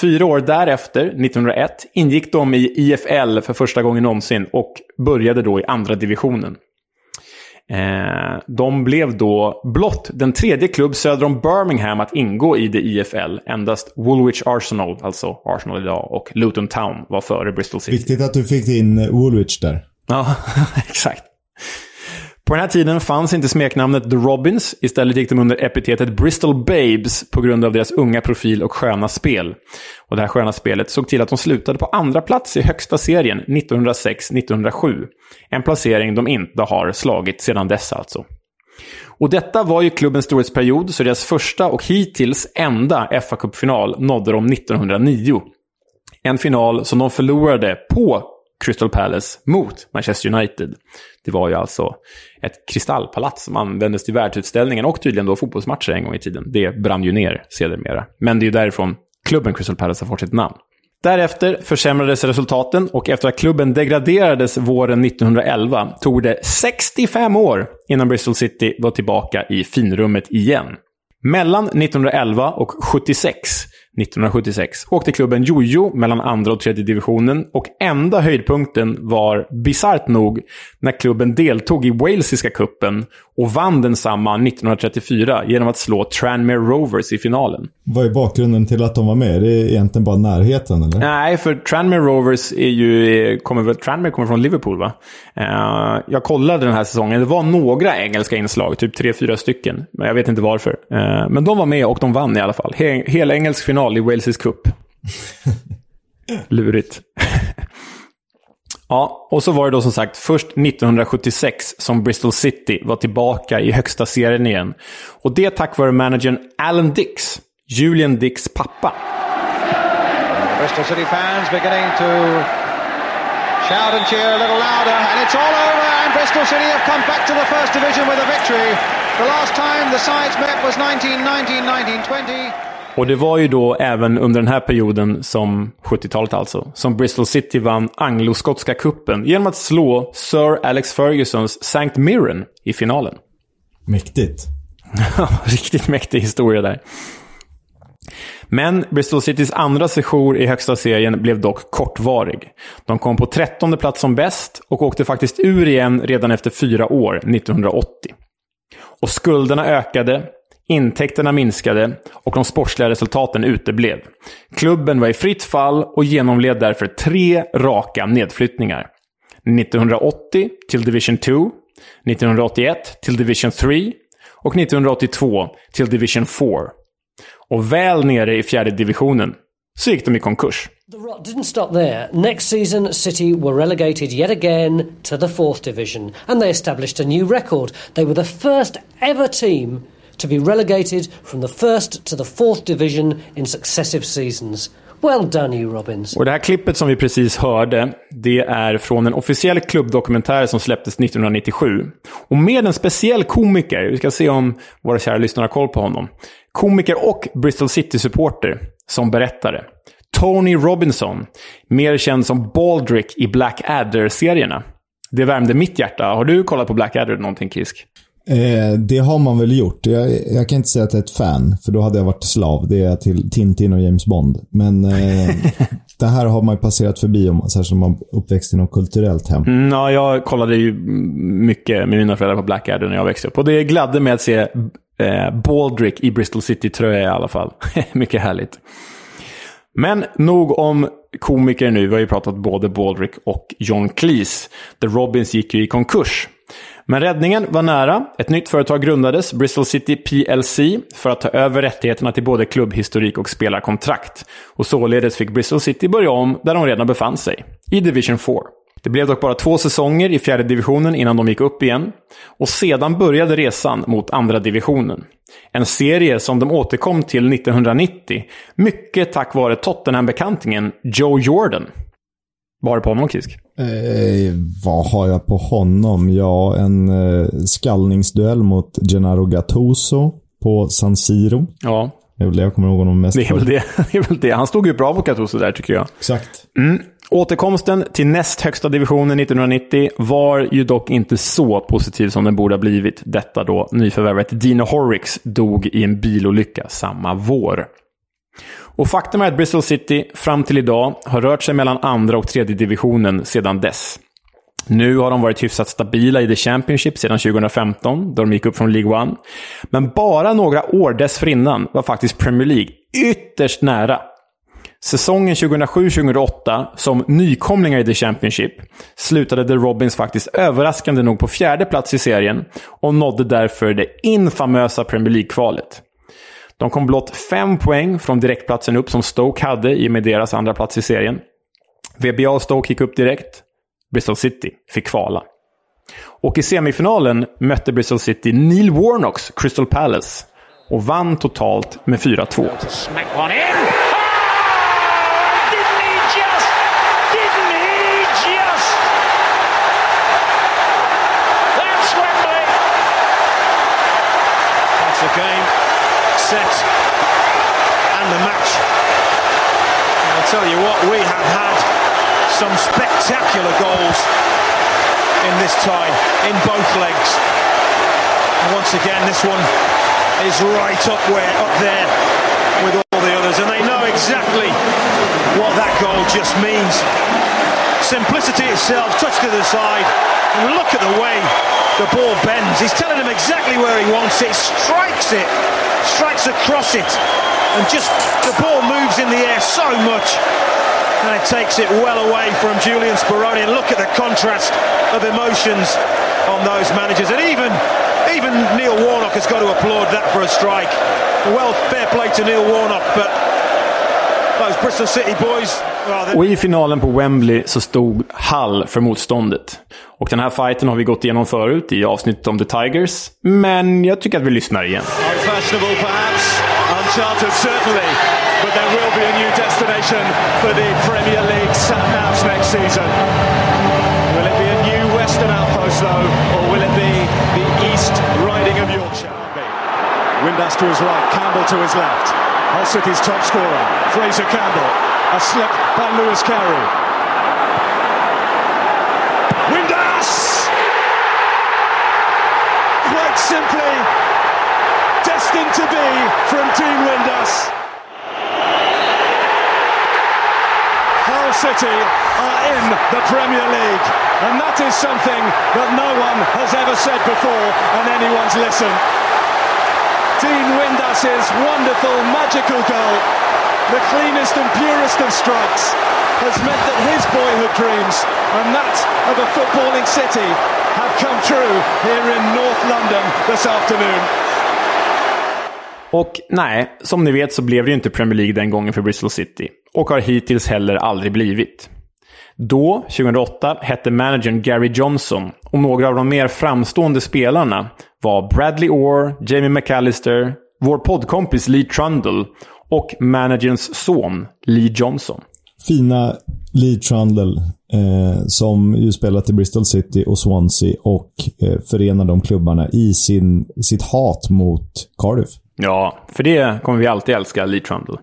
Fyra år därefter, 1901, ingick de i IFL för första gången någonsin och började då i andra divisionen. Eh, de blev då blott den tredje klubb söder om Birmingham att ingå i det IFL. Endast Woolwich Arsenal, alltså Arsenal idag, och Luton Town var före Bristol City. Viktigt att du fick in Woolwich där. Ja, exakt. På den här tiden fanns inte smeknamnet The Robins. Istället gick de under epitetet Bristol Babes på grund av deras unga profil och sköna spel. Och det här sköna spelet såg till att de slutade på andra plats i högsta serien 1906-1907. En placering de inte har slagit sedan dess alltså. Och detta var ju klubbens storhetsperiod, så deras första och hittills enda FA-cupfinal nådde de 1909. En final som de förlorade på Crystal Palace mot Manchester United. Det var ju alltså ett kristallpalats som användes till världsutställningen och tydligen då fotbollsmatcher en gång i tiden. Det brann ju ner sedermera. Men det är ju därifrån klubben Crystal Palace har fått sitt namn. Därefter försämrades resultaten och efter att klubben degraderades våren 1911 tog det 65 år innan Bristol City var tillbaka i finrummet igen. Mellan 1911 och 76 1976 åkte klubben jojo mellan andra och tredje divisionen och enda höjdpunkten var bisarrt nog när klubben deltog i Walesiska kuppen och vann densamma 1934 genom att slå Tranmere Rovers i finalen. Vad är bakgrunden till att de var med? Det är egentligen bara närheten, eller? Nej, för Tranmere Rovers är ju... Kommer väl, Tranmere kommer från Liverpool, va? Uh, jag kollade den här säsongen. Det var några engelska inslag, typ tre, fyra stycken. Men jag vet inte varför. Uh, men de var med och de vann i alla fall. He hela engelsk final i Walesisk cup. Lurigt. Ja, och så var det då som sagt först 1976 som Bristol City var tillbaka i högsta serien igen. Och det tack vare managern Alan Dix, Julian Dicks pappa. Bristol City fans beginning to shout and cheer a little louder, and it's all over, and Bristol City have come back to the first division with a victory. The last time the sides met was 1919-1920. Och det var ju då även under den här perioden, som 70-talet alltså, som Bristol City vann anglo-skotska kuppen genom att slå Sir Alex Fergusons St. Mirren i finalen. Mäktigt. Riktigt mäktig historia där. Men Bristol Citys andra sejour i högsta serien blev dock kortvarig. De kom på trettonde plats som bäst och åkte faktiskt ur igen redan efter fyra år, 1980. Och skulderna ökade, intäkterna minskade och de sportsliga resultaten uteblev. Klubben var i fritt fall och genomled därför tre raka nedflyttningar. 1980 till Division 2, 1981 till Division 3 och 1982 till Division 4. Och väl nere i fjärde divisionen så gick de i konkurs. The rot didn't stop there. Next season, City were relegated yet again to the fourth division, and they established a new record. They were the first ever team to be relegated from the first to the fourth division in successive seasons. Well done e. you Robins. Och det här klippet som vi precis hörde, det är från en officiell klubbdokumentär som släpptes 1997. Och med en speciell komiker, vi ska se om våra kära lyssnare har koll på honom. Komiker och Bristol City-supporter som berättare. Tony Robinson, mer känd som Baldrick i Black Adder-serierna. Det värmde mitt hjärta. Har du kollat på Black Adder någonting, Kisk? Eh, det har man väl gjort. Jag, jag, kan inte säga att jag är ett fan, för då hade jag varit slav. Det är jag till Tintin och James Bond. Men eh, det här har man ju passerat förbi, om, särskilt om man uppväxt i något kulturellt hem. Mm, ja, jag kollade ju mycket med mina föräldrar på Black Adder när jag växte upp. Och det gladde mig att se eh, Baldrick i Bristol City-tröja i alla fall. mycket härligt. Men nog om komiker nu. Vi har ju pratat både Baldrick och John Cleese. The Robins gick ju i konkurs. Men räddningen var nära. Ett nytt företag grundades, Bristol City PLC, för att ta över rättigheterna till både klubbhistorik och spelarkontrakt. Och således fick Bristol City börja om där de redan befann sig, i Division 4. Det blev dock bara två säsonger i fjärde divisionen innan de gick upp igen. Och sedan började resan mot andra divisionen. En serie som de återkom till 1990, mycket tack vare Tottenham-bekantingen Joe Jordan. Vad har du på honom, Kisk? Eh, vad har jag på honom? Ja, en eh, skallningsduell mot Gennaro Gattuso på San Siro. Ja. Det är väl det jag kommer ihåg honom mest det är, väl det, det är väl det. Han stod ju bra mot Gattuso där, tycker jag. Exakt. Mm. Återkomsten till näst högsta divisionen 1990 var ju dock inte så positiv som den borde ha blivit. Detta då nyförvärvet Dino Horricks dog i en bilolycka samma vår. Och faktum är att Bristol City fram till idag har rört sig mellan andra och tredje divisionen sedan dess. Nu har de varit hyfsat stabila i The Championship sedan 2015, då de gick upp från League One. Men bara några år dessförinnan var faktiskt Premier League ytterst nära. Säsongen 2007-2008, som nykomlingar i The Championship, slutade The Robins faktiskt överraskande nog på fjärde plats i serien och nådde därför det infamösa Premier League-kvalet. De kom blott fem poäng från direktplatsen upp som Stoke hade i och med deras andra plats i serien. VBA och Stoke gick upp direkt. Bristol City fick kvala. Och i semifinalen mötte Bristol City Neil Warnocks Crystal Palace och vann totalt med 4-2. Tell you what, we have had some spectacular goals in this tie, in both legs. And once again, this one is right up where, up there with all the others, and they know exactly what that goal just means. Simplicity itself, touch to the side, and look at the way the ball bends. He's telling him exactly where he wants it, strikes it, strikes across it, and just the ball moves in the air so much. And it takes it well away from Julian Speroni. And look at the contrast of emotions on those managers. And even even Neil Warnock has got to applaud that for a strike. Well, fair play to Neil Warnock, but those Bristol City boys. Well, they- Och i finalen på Wembley så stod Hull för motståndet. Och den här fighten har vi gått igenom förut i avsnittet om The Tigers. Men jag tycker att vi lyssnar igen. Unfashionable perhaps, uncharted certainly, but there will be a new destination for the Premier League sat navs next season. Will it be a new Western outpost though, or will it be the East Riding of Yorkshire? Windass to his right, Campbell to his left. Hull City's top scorer, Fraser Campbell. A slip by Lewis Carey. Windass! Quite simply, destined to be from Dean Windass. Hull City are in the Premier League, and that is something that no one has ever said before, and anyone's listened. Dean Windass's wonderful, magical goal, the cleanest and purest of strikes, has meant that his boyhood dreams and that of a footballing city have come true here in North London this afternoon. Och nej, som ni vet så blev det ju inte Premier League den gången för Bristol City. Och har hittills heller aldrig blivit. Då, 2008, hette managern Gary Johnson och några av de mer framstående spelarna var Bradley Orr, Jamie McAllister, vår poddkompis Lee Trundle och managerns son Lee Johnson. Fina Lee Trundle eh, som ju spelat i Bristol City och Swansea och eh, förenar de klubbarna i sin, sitt hat mot Cardiff. Ja, för det kommer vi alltid älska, Lee Trundle.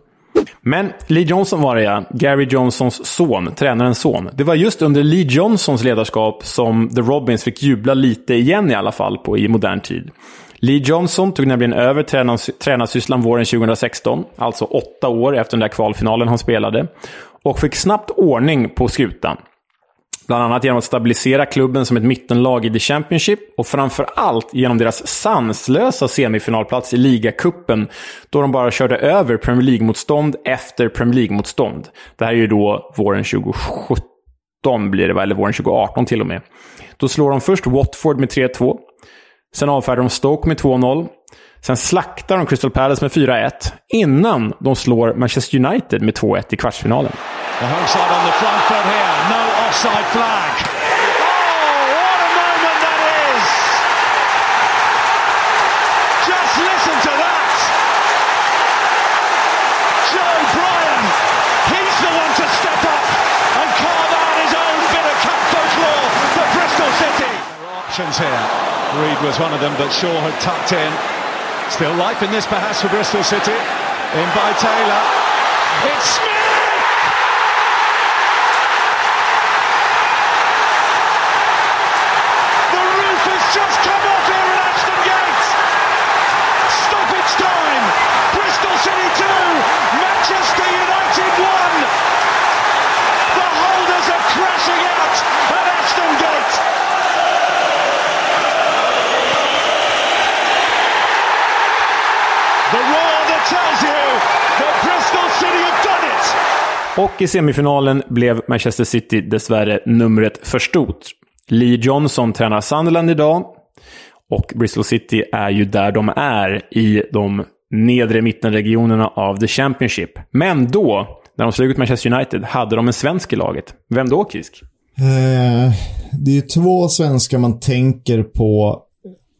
Men Lee Johnson var det ja. Gary Johnsons son, tränarens son. Det var just under Lee Johnsons ledarskap som The Robins fick jubla lite igen i alla fall på i modern tid. Lee Johnson tog nämligen över tränars- tränarsysslan våren 2016, alltså åtta år efter den där kvalfinalen han spelade, och fick snabbt ordning på skutan. Bland annat genom att stabilisera klubben som ett mittenlag i The Championship och framför allt genom deras sanslösa semifinalplats i ligacupen då de bara körde över Premier League-motstånd efter Premier League-motstånd. Det här är ju då våren 2017 blir det va, eller våren 2018 till och med. Då slår de först Watford med 3-2. Sen avfärdar de Stoke med 2-0. Sen slaktar de Crystal Palace med 4-1 innan de slår Manchester United med 2-1 i kvartsfinalen. Offside flag. Oh, what a moment that is! Just listen to that! Joe Bryan, he's the one to step up and carve out his own bit of cup folklore for Bristol City. Options here. Reed was one of them, but Shaw had tucked in. Still life in this perhaps for Bristol City. In by Taylor. It's Smith! Och i semifinalen blev Manchester City dessvärre numret för stort. Lee Johnson tränar Sunderland idag. Och Bristol City är ju där de är i de nedre mittenregionerna av The Championship. Men då, när de slog ut Manchester United, hade de en svensk i laget. Vem då, Kisk? Eh, det är ju två svenskar man tänker på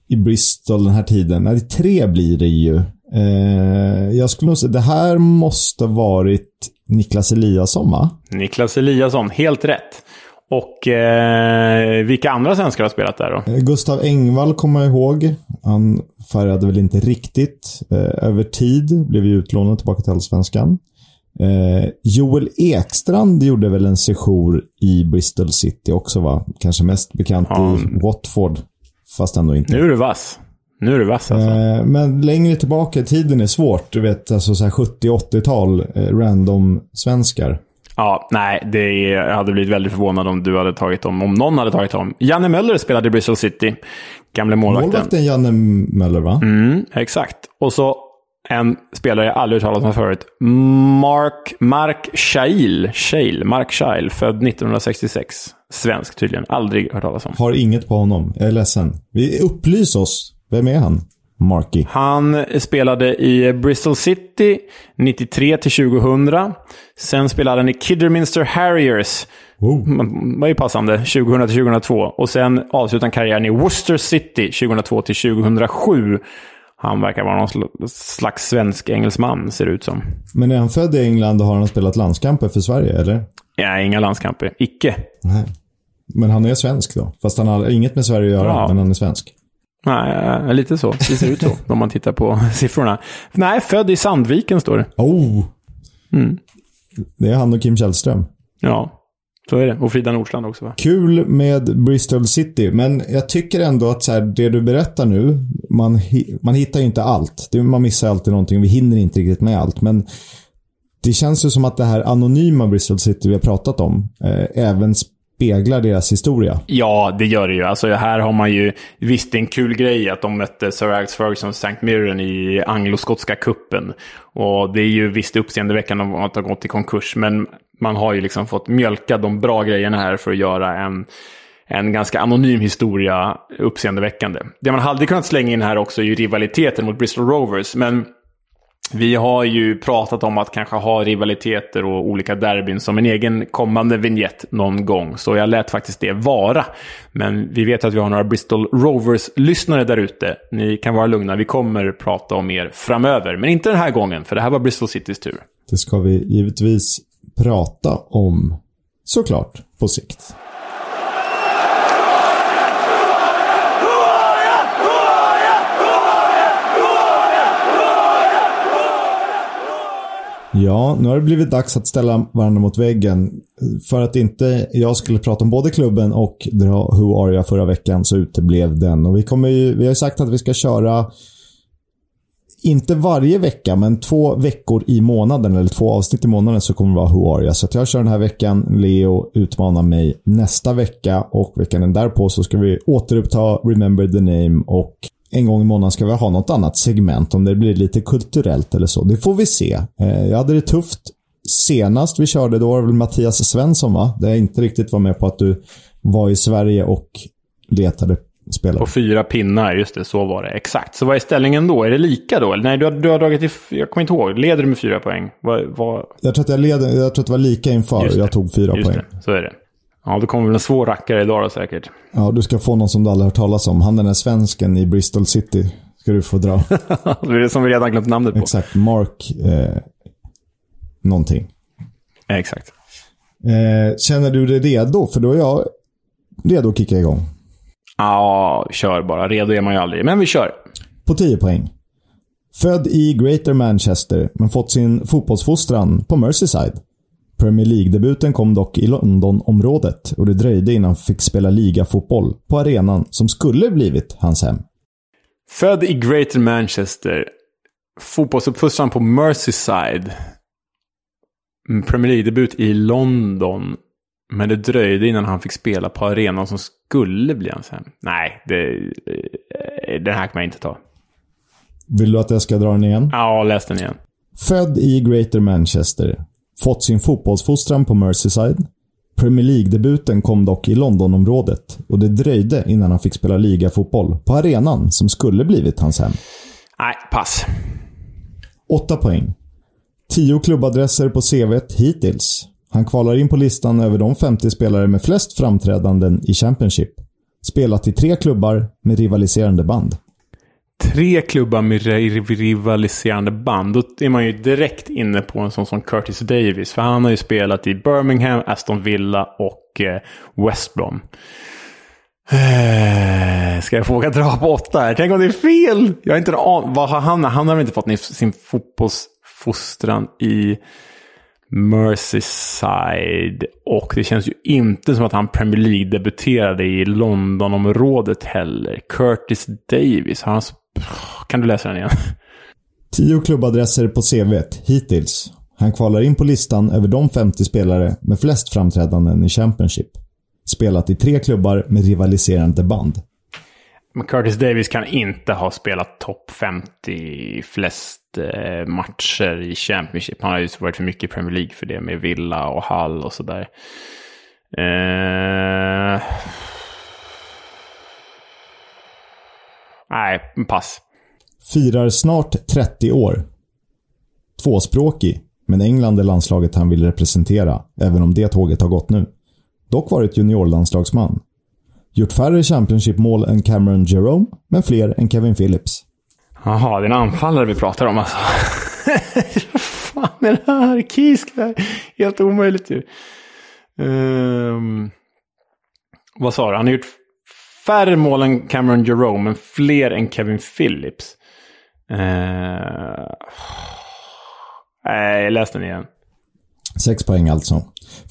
i Bristol den här tiden. Nej, tre blir det ju. Eh, jag skulle nog säga det här måste ha varit Niklas Eliasson, va? Niklas Eliasson, helt rätt. Och eh, vilka andra svenskar har spelat där då? Eh, Gustav Engvall kommer jag ihåg. Han färgade väl inte riktigt. Eh, över tid blev ju utlånad tillbaka till Allsvenskan. Eh, Joel Ekstrand gjorde väl en sejour i Bristol City också va? Kanske mest bekant Ja. i Watford. Fast ändå inte. Nu är du vass. Nu är du vass alltså. Eh, men längre tillbaka i tiden är svårt. Du vet, alltså så här 70-80-tal. Eh, random svenskar. Ja, nej, det är, jag hade blivit väldigt förvånad om du hade tagit dem. Om någon hade tagit dem. Janne Möller spelade i Bristol City. Gamle målvakten. Målvakten Janne Möller va? Mm, exakt. Och så en spelare jag aldrig talas om förut. Mark, Mark Shail. Shail. Mark Shail. Född 1966. Svensk tydligen. Aldrig hört talas om. Har inget på honom. Jag är ledsen. Vi upplys oss. Vem är han? Marky. Han spelade i Bristol City 93 till 2000. Sen spelade han i Kidderminster Harriers. Oh. Det var ju passande. 2000 till 2002. Och sen avslutade han karriären i Worcester City 2002 till 2007. Han verkar vara någon sl- slags svensk-engelsman, ser det ut som. Men är han född i England och har han spelat landskamper för Sverige, eller? Ja, inga landskamper. Icke. Nej. Men han är svensk då? Fast han har inget med Sverige att göra, Ja. men han är svensk. Nej, eh, lite så. Det ser ut så om man tittar på siffrorna. Nej, född i Sandviken står det. Oh! Mm. Det är han och Kim Källström. Ja, så är det. Och Frida Nordstrand också va? Kul med Bristol City, men jag tycker ändå att så här, det du berättar nu, man, hi- man hittar ju inte allt. Det, man missar alltid någonting. Vi hinner inte riktigt med allt. Men det känns ju som att det här anonyma Bristol City vi har pratat om eh, även speglar deras historia. Ja, det gör det ju. Alltså, här har man ju... Visst, det är en kul grej att de mötte Sir Alex Ferguson och St. Mirren i angloskotska kuppen. Och det är ju visst uppseendeväckande om att ha gått i konkurs, men man har ju liksom fått mjölka de bra grejerna här för att göra en, en ganska anonym historia uppseendeväckande. Det man hade kunnat slänga in här också är ju rivaliteten mot Bristol Rovers, men vi har ju pratat om att kanske ha rivaliteter och olika derbyn som en egen kommande vignett någon gång. Så jag lät faktiskt det vara. Men vi vet att vi har några Bristol Rovers-lyssnare där ute. Ni kan vara lugna, vi kommer prata om er framöver. Men inte den här gången, för det här var Bristol Citys tur. Det ska vi givetvis prata om, såklart, på sikt. Ja, nu har det blivit dags att ställa varandra mot väggen. För att inte jag skulle prata om både klubben och dra Who Are Jag förra veckan så uteblev den. Och vi, kommer ju, vi har ju sagt att vi ska köra inte varje vecka, men två veckor i månaden, eller två avsnitt i månaden, så kommer det vara Who Are You? Så att jag kör den här veckan. Leo utmanar mig nästa vecka och veckan därpå så ska vi återuppta Remember the Name och en gång i månaden ska vi ha något annat segment, om det blir lite kulturellt eller så. Det får vi se. Eh, Jag hade det tufft senast vi körde, då var det väl Mattias Svensson va? Där jag inte riktigt var med på att du var i Sverige och letade spelare. På fyra pinnar, just det, så var det. Exakt. Så vad är ställningen då? Är det lika då? Eller nej, du har, du har dragit i... Jag kommer inte ihåg. Leder du med fyra poäng? Vad... vad... Jag tror att, jag led, jag tror att det var lika inför. Jag tog fyra Just poäng. det, så är det. Ja, då kommer väl en svår rackare idag då säkert. Ja, du ska få någon som du aldrig hört talas om. Han den där svensken i Bristol City. Ska du få dra. det är det som vi redan glömt namnet på. Exakt. Mark eh, någonting. Exakt. Eh, känner du dig redo? För då är jag redo att kicka igång. Ja, kör bara. Redo är man ju aldrig. Men vi kör. På 10 poäng. Född i Greater Manchester, men fått sin fotbollsfostran på Merseyside. Premier League-debuten kom dock i Londonområdet och det dröjde innan han fick spela ligafotboll på arenan som skulle blivit hans hem. Född i Greater Manchester. Fotbollsuppfostran på Merseyside. Premier League-debut i London. Men det dröjde innan han fick spela på arenan som skulle bli hans hem. Nej, det, eh, den här kan man inte ta. Vill du att jag ska dra den igen? Ja, läs den igen. Född i Greater Manchester. Fått sin fotbollsfostran på Merseyside. Premier League-debuten kom dock i Londonområdet och det dröjde innan han fick spela ligafotboll på arenan som skulle blivit hans hem. Nej, pass. 8 poäng. 10 klubbadresser på CVt hittills. Han kvalar in på listan över de 50 spelare med flest framträdanden i Championship. Spelat i tre klubbar med rivaliserande band. Tre klubbar med rivaliserande band. Då är man ju direkt inne på en sån som Curtis Davis. För han har ju spelat i Birmingham, Aston Villa och eh, West Brom. Eh, ska jag våga dra på åtta här? Tänk om det är fel? Jag har inte an- Vad har han? Han har väl inte fått sin fotbollsfostran i Merseyside. Och det känns ju inte som att han Premier League-debuterade i Londonområdet heller. Curtis Davis, har han... Kan du läsa den igen? 10 klubbadresser på CVt hittills. Han kvalar in på listan över de 50 spelare med flest framträdanden i Championship. Spelat i tre klubbar med rivaliserande band. Men Curtis Davis kan inte ha spelat topp 50 flest eh, matcher i Championship. Han har ju varit för mycket i Premier League för det med Villa och Hull och sådär. Eh... Nej, pass. Firar snart 30 år. Tvåspråkig, men England är landslaget han vill representera, även om det tåget har gått nu. Dock varit juniorlandslagsman. Gjort färre Championship-mål än Cameron Jerome, men fler än Kevin Phillips. Jaha, det är en anfallare vi pratar om alltså. Vad fan är det här? Kisk det här? Helt omöjligt ju. Um, vad sa du? Han har gjort färre mål än Cameron Jerome, men fler än Kevin Phillips. Uh, nej, läs den igen. Sex poäng alltså.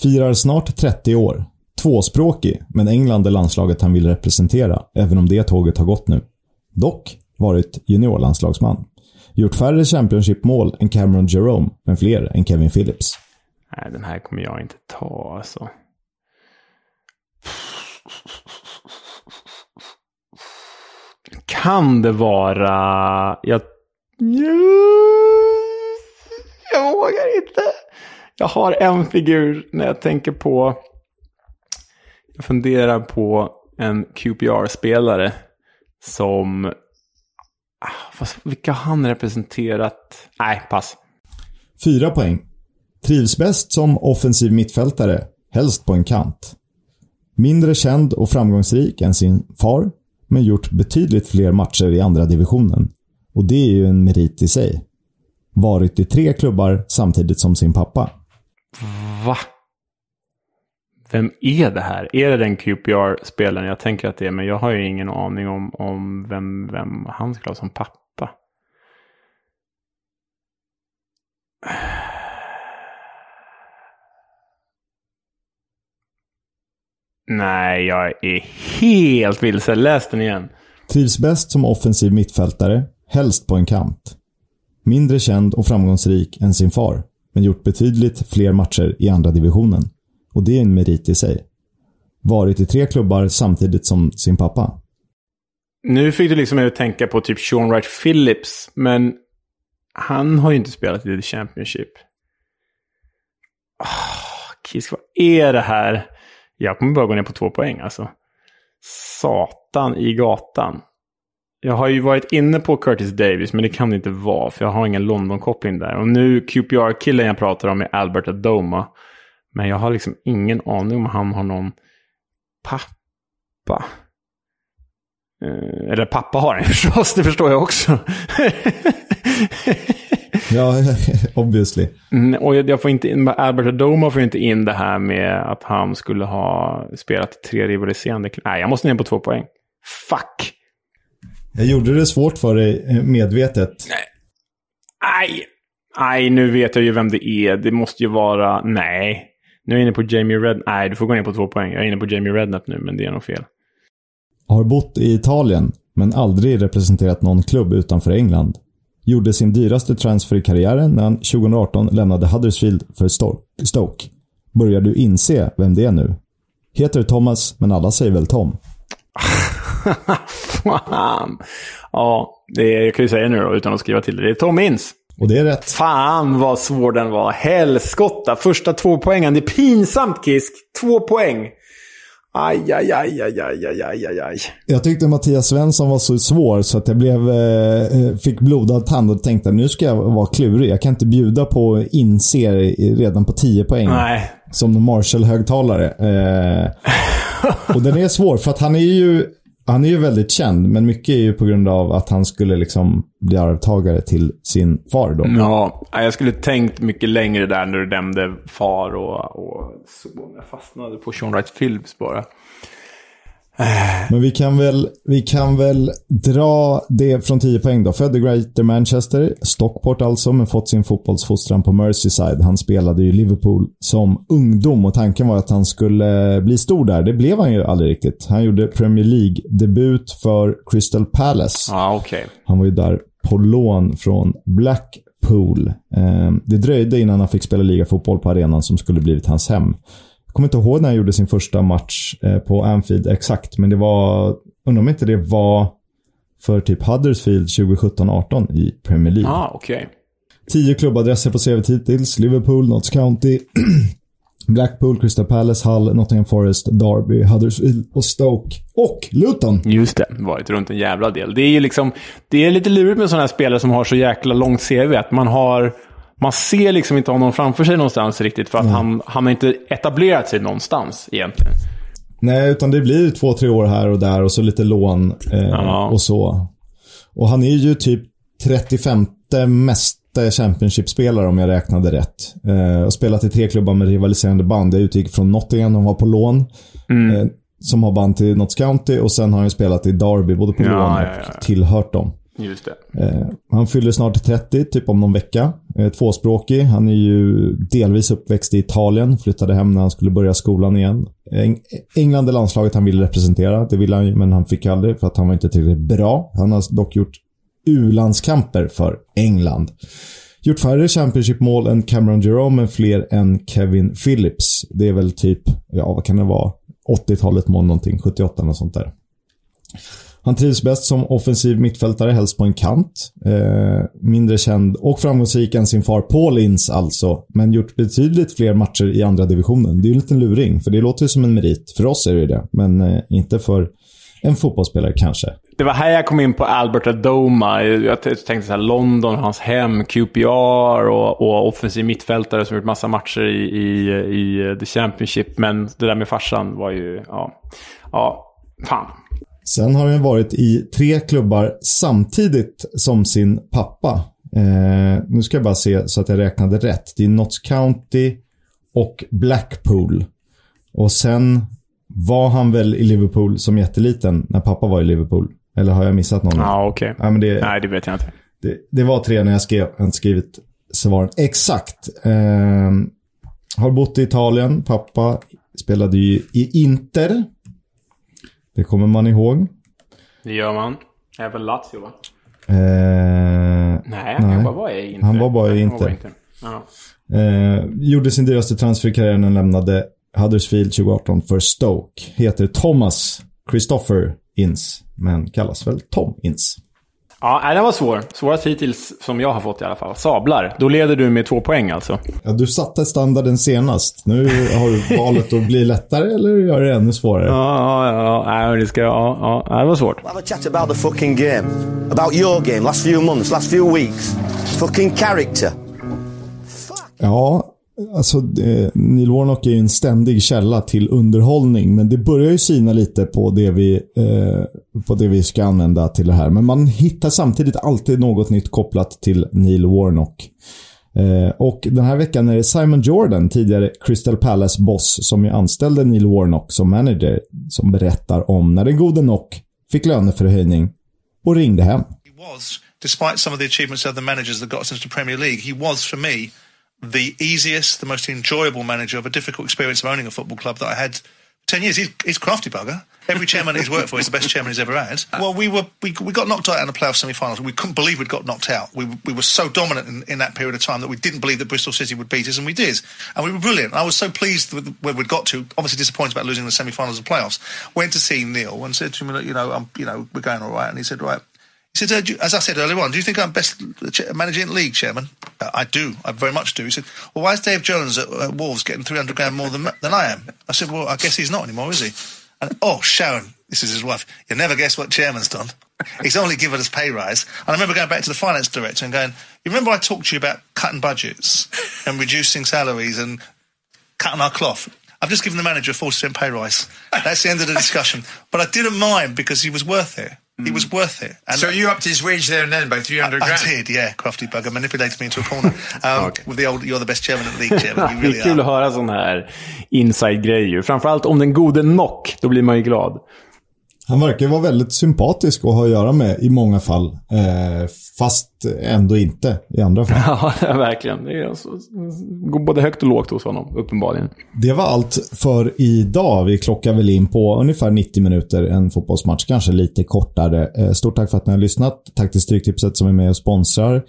Firar snart 30 år. Tvåspråkig, men England är landslaget han vill representera, även om det tåget har gått nu. Dock varit juniorlandslagsman. Gjort färre Championship-mål än Cameron Jerome, men fler än Kevin Phillips. Nej, den här kommer jag inte ta alltså. Kan det vara... Jag... Jag vågar inte. Jag har en figur när jag tänker på... Jag funderar på en QPR-spelare som... Ah, fast vilka har han representerat? Nej, pass. Fyra poäng. Trivs bäst som offensiv mittfältare, helst på en kant. Mindre känd och framgångsrik än sin far, men gjort betydligt fler matcher i andra divisionen. Och det är ju en merit i sig. Varit i tre klubbar samtidigt som sin pappa. Va? Vem är det här? Är det den QPR-spelaren? Jag tänker att det är, men jag har ju ingen aning om, om vem, vem han skulle ha som pappa. Nej, jag är helt vilse. Läs den igen. Trivs bäst som offensiv mittfältare, helst på en kant. Mindre känd och framgångsrik än sin far, men gjort betydligt fler matcher i andra divisionen. Och det är en merit i sig. Varit i tre klubbar samtidigt som sin pappa. Nu fick du liksom mig att tänka på typ Sean Wright Phillips, men han har ju inte spelat i The Championship. Oh, Kisk, vad är det här? Jag kommer bara gå ner på två poäng alltså. Satan i gatan. Jag har ju varit inne på Curtis Davis, men det kan det inte vara, för jag har ingen London-koppling där. Och nu QPR-killen jag pratar om är Albert Adoma. Men jag har liksom ingen aning om han har någon pappa. Eh, eller pappa har han förstås, det förstår jag också. ja, obviously. Mm, och jag får inte in, Albert Adoma får inte in det här med att han skulle ha spelat tre rivaliserande... Nej, jag måste ner på två poäng. Fuck! Jag gjorde det svårt för dig eh, medvetet. Nej. Nej, nu vet jag ju vem det är. Det måste ju vara... Nej. Nu är jag inne på Jamie Red... Nej, du får gå ner på två poäng. Jag är inne på Jamie Redknapp nu, men det är nog fel. Har bott i Italien, men aldrig representerat någon klubb utanför England. Gjorde sin dyraste transfer i karriären när han 2018 lämnade Huddersfield för Stoke. Börjar du inse vem det är nu? Heter Thomas, men alla säger väl Tom? Fan. Ja, det är, jag kan ju säga nu då utan att skriva till det. Det är Tom Ince. Och det är rätt. Fan vad svår den var. Helskotta. Första två poängen. Det är pinsamt Kisk. Två poäng. Aj, aj, aj, aj, aj, aj, aj, aj, aj. Jag tyckte Mattias Svensson var så svår så att jag blev, eh, fick blodad tand och tänkte nu ska jag vara klurig. Jag kan inte bjuda på inser redan på 10 poäng. Nej. Som Marshall-högtalare. Eh, och den är svår för att han är ju han är ju väldigt känd, men mycket är ju på grund av att han skulle liksom bli arvtagare till sin far då. Ja, jag skulle tänkt mycket längre där när du nämnde far och, och så. Jag fastnade på Sean Wright Phillips bara. Men vi kan, väl, vi kan väl dra det från 10 poäng då. Född i Greater Manchester, Stockport alltså, men fått sin fotbollsfostran på Merseyside. Han spelade i Liverpool som ungdom och tanken var att han skulle bli stor där. Det blev han ju aldrig riktigt. Han gjorde Premier League-debut för Crystal Palace. Ah, okay. Han var ju där på lån från Blackpool. Ehm, det dröjde innan han fick spela ligafotboll på arenan som skulle blivit hans hem. Jag kommer inte ihåg när han gjorde sin första match eh, på Anfield exakt, men det var... Undrar om inte det var för typ Huddersfield 2017-18 i Premier League. Ah, okay. Tio klubbadresser på CVt hittills. Liverpool, Notts County, Blackpool, Crystal Palace, Hull, Nottingham Forest, Derby, Huddersfield och Stoke. Och Luton! Just det, varit runt en jävla del. Det är ju liksom... Det är lite lurigt med sådana här spelare som har så jäkla långt CV. Att man har man ser liksom inte honom framför sig någonstans riktigt för att mm. han, han har inte etablerat sig någonstans egentligen. Nej, utan det blir två, tre år här och där och så lite lån eh, ja. och så. Och han är ju typ 35 mesta Championship-spelare om jag räknade rätt. Eh, och spelat i tre klubbar med rivaliserande band. Jag utgick från Nottingham, de var på lån. Mm. Eh, som har band till Notts County och sen har han spelat i Derby, både på ja, lån och ja, ja. tillhört dem. Just det. Eh, han fyller snart 30, typ om någon vecka. Eh, tvåspråkig. Han är ju delvis uppväxt i Italien. Flyttade hem när han skulle börja skolan igen. England är landslaget han ville representera. Det ville han ju, men han fick aldrig för att han var inte tillräckligt bra. Han har dock gjort U-landskamper för England. Gjort färre Championship-mål än Cameron Jerome, men fler än Kevin Phillips. Det är väl typ, ja vad kan det vara? 80-talet mål någonting, 78 och sånt där. Han trivs bäst som offensiv mittfältare, helst på en kant. Eh, mindre känd och framgångsrik än sin far Paul Ince alltså, men gjort betydligt fler matcher i andra divisionen. Det är ju en liten luring, för det låter ju som en merit. För oss är det ju det, men eh, inte för en fotbollsspelare kanske. Det var här jag kom in på Albert Adoma. Jag tänkte så här, London, hans hem, QPR och, och offensiv mittfältare som gjort massa matcher i, i, i The Championship. Men det där med farsan var ju, ja, ja, fan. Sen har han varit i tre klubbar samtidigt som sin pappa. Eh, nu ska jag bara se så att jag räknade rätt. Det är Notts County och Blackpool. Och sen var han väl i Liverpool som jätteliten när pappa var i Liverpool? Eller har jag missat någon? Okej. Okay. Ja, det, Nej, det vet jag inte. Det, det var tre när jag skrev, jag skrivit svaren exakt. Eh, har bott i Italien. Pappa spelade ju i Inter. Det kommer man ihåg. Det gör man. Även Lazio va? Eh, nej, han nej. bara var i Inter. Han var bara i Inter. Ja. Eh, gjorde sin dyraste transfer i karriären och lämnade Huddersfield 2018 för Stoke. Heter Thomas Christopher Ince, men kallas väl Tom Ince. Ja, den var svår. Svårast hittills som jag har fått i alla fall. Sablar. Då leder du med två poäng alltså. Ja, du satte standarden senast. Nu har du valet att bli lättare eller gör det ännu svårare. Ja, ja, ja. Nej, det, ska, ja, ja. det var svårt. Have a chat about the fucking game. About your game, last few months, last few weeks. Fucking character. Ja, Alltså, eh, Neil Warnock är ju en ständig källa till underhållning, men det börjar ju sina lite på det, vi, eh, på det vi ska använda till det här. Men man hittar samtidigt alltid något nytt kopplat till Neil Warnock. Eh, och den här veckan är det Simon Jordan, tidigare Crystal Palace-boss, som ju anställde Neil Warnock som manager, som berättar om när den gode Nock fick löneförhöjning och ringde hem. He was, despite some of the achievements of the managers that got us into Premier League, he was for me the easiest, the most enjoyable manager of a difficult experience of owning a football club that I had 10 years. He's, he's crafty bugger. Every chairman he's worked for is the best chairman he's ever had. Well, we were we, we got knocked out in the playoff semi-finals. We couldn't believe we'd got knocked out. We, we were so dominant in, in that period of time that we didn't believe that Bristol City would beat us, and we did. And we were brilliant. I was so pleased with where we'd got to. Obviously disappointed about losing the semi-finals and playoffs. Went to see Neil and said to him, you know, I'm, you know, we're going all right. And he said, right, He said, uh, as I said earlier on, do you think I'm best managing the league, Chairman? Uh, I do. I very much do. He said, well, why is Dave Jones at uh, Wolves getting 300 grand more than, than I am? I said, well, I guess he's not anymore, is he? And, oh, Sharon, this is his wife. You never guess what Chairman's done. He's only given us pay rise. And I remember going back to the finance director and going, you remember I talked to you about cutting budgets and reducing salaries and cutting our cloth. I've just given the manager a 40% pay rise. That's the end of the discussion. But I didn't mind because he was worth it. He was worth it. And so you upped his wage there and then by 300 I, grand? I did, yeah. Crafty bugger manipulated me into a corner. Um, With the old, you're the best chairman in the league, chairman. You det really är kul are. att höra sån här inside-grejer. Framförallt om den gode Nock, då blir man ju glad. Han verkar vara väldigt sympatisk att ha att göra med i många fall. Eh, fast ändå inte i andra fall. Ja, verkligen. Det alltså, går både högt och lågt hos honom, uppenbarligen. Det var allt för idag. Vi klockar väl in på ungefär 90 minuter en fotbollsmatch, kanske lite kortare. Eh, Stort tack för att ni har lyssnat. Tack till Stryktipset som är med och sponsrar.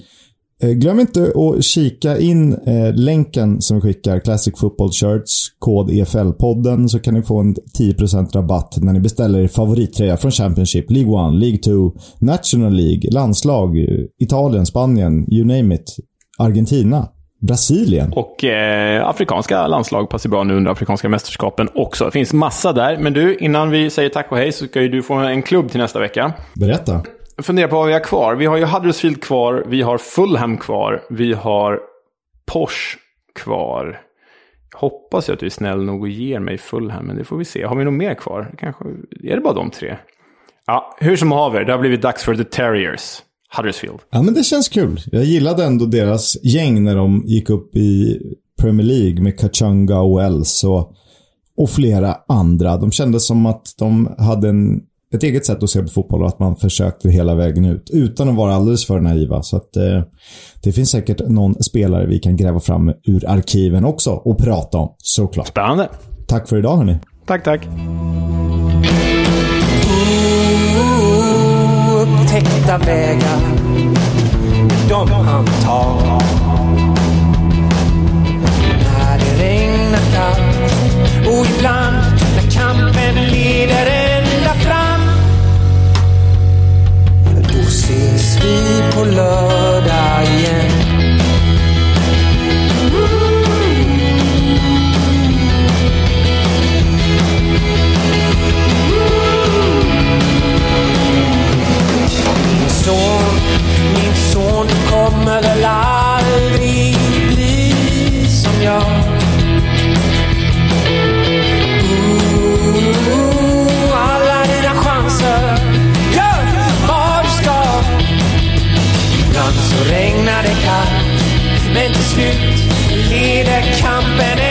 Eh, Glöm inte att kika in eh, länken som vi skickar, Classic Football Shirts, kod EFL-podden, så kan ni få en 10% rabatt när ni beställer er favorittröja från Championship, League 1, League 2, National League, landslag, eh, Italien, Spanien, you name it, Argentina, Brasilien. Och eh, afrikanska landslag passar bra nu under afrikanska mästerskapen också. Det finns massa där. Men du, innan vi säger tack och hej så ska ju du få en klubb till nästa vecka. Berätta. Fundera på vad vi har kvar. Vi har ju Huddersfield kvar, vi har Fulham kvar, vi har Porsche kvar. Hoppas jag att du är snäll nog och ger mig Fulham, men det får vi se. Har vi något mer kvar? Kanske, är det bara de tre? Ja, hur som haver, det har blivit dags för The Terriers. Huddersfield. Ja, men det känns kul. Jag gillade ändå deras gäng när de gick upp i Premier League med Kachanga och Wells och, och flera andra. De kändes som att de hade en, ett eget sätt att se på fotboll och att man försökte hela vägen ut utan att vara alldeles för naiva. Så att eh, det finns säkert någon spelare vi kan gräva fram ur arkiven också och prata om, såklart. Spännande. Tack för idag hörni. Tack, tack. upptäckta vägar de han tar. Ses vi Men till slut leder kampen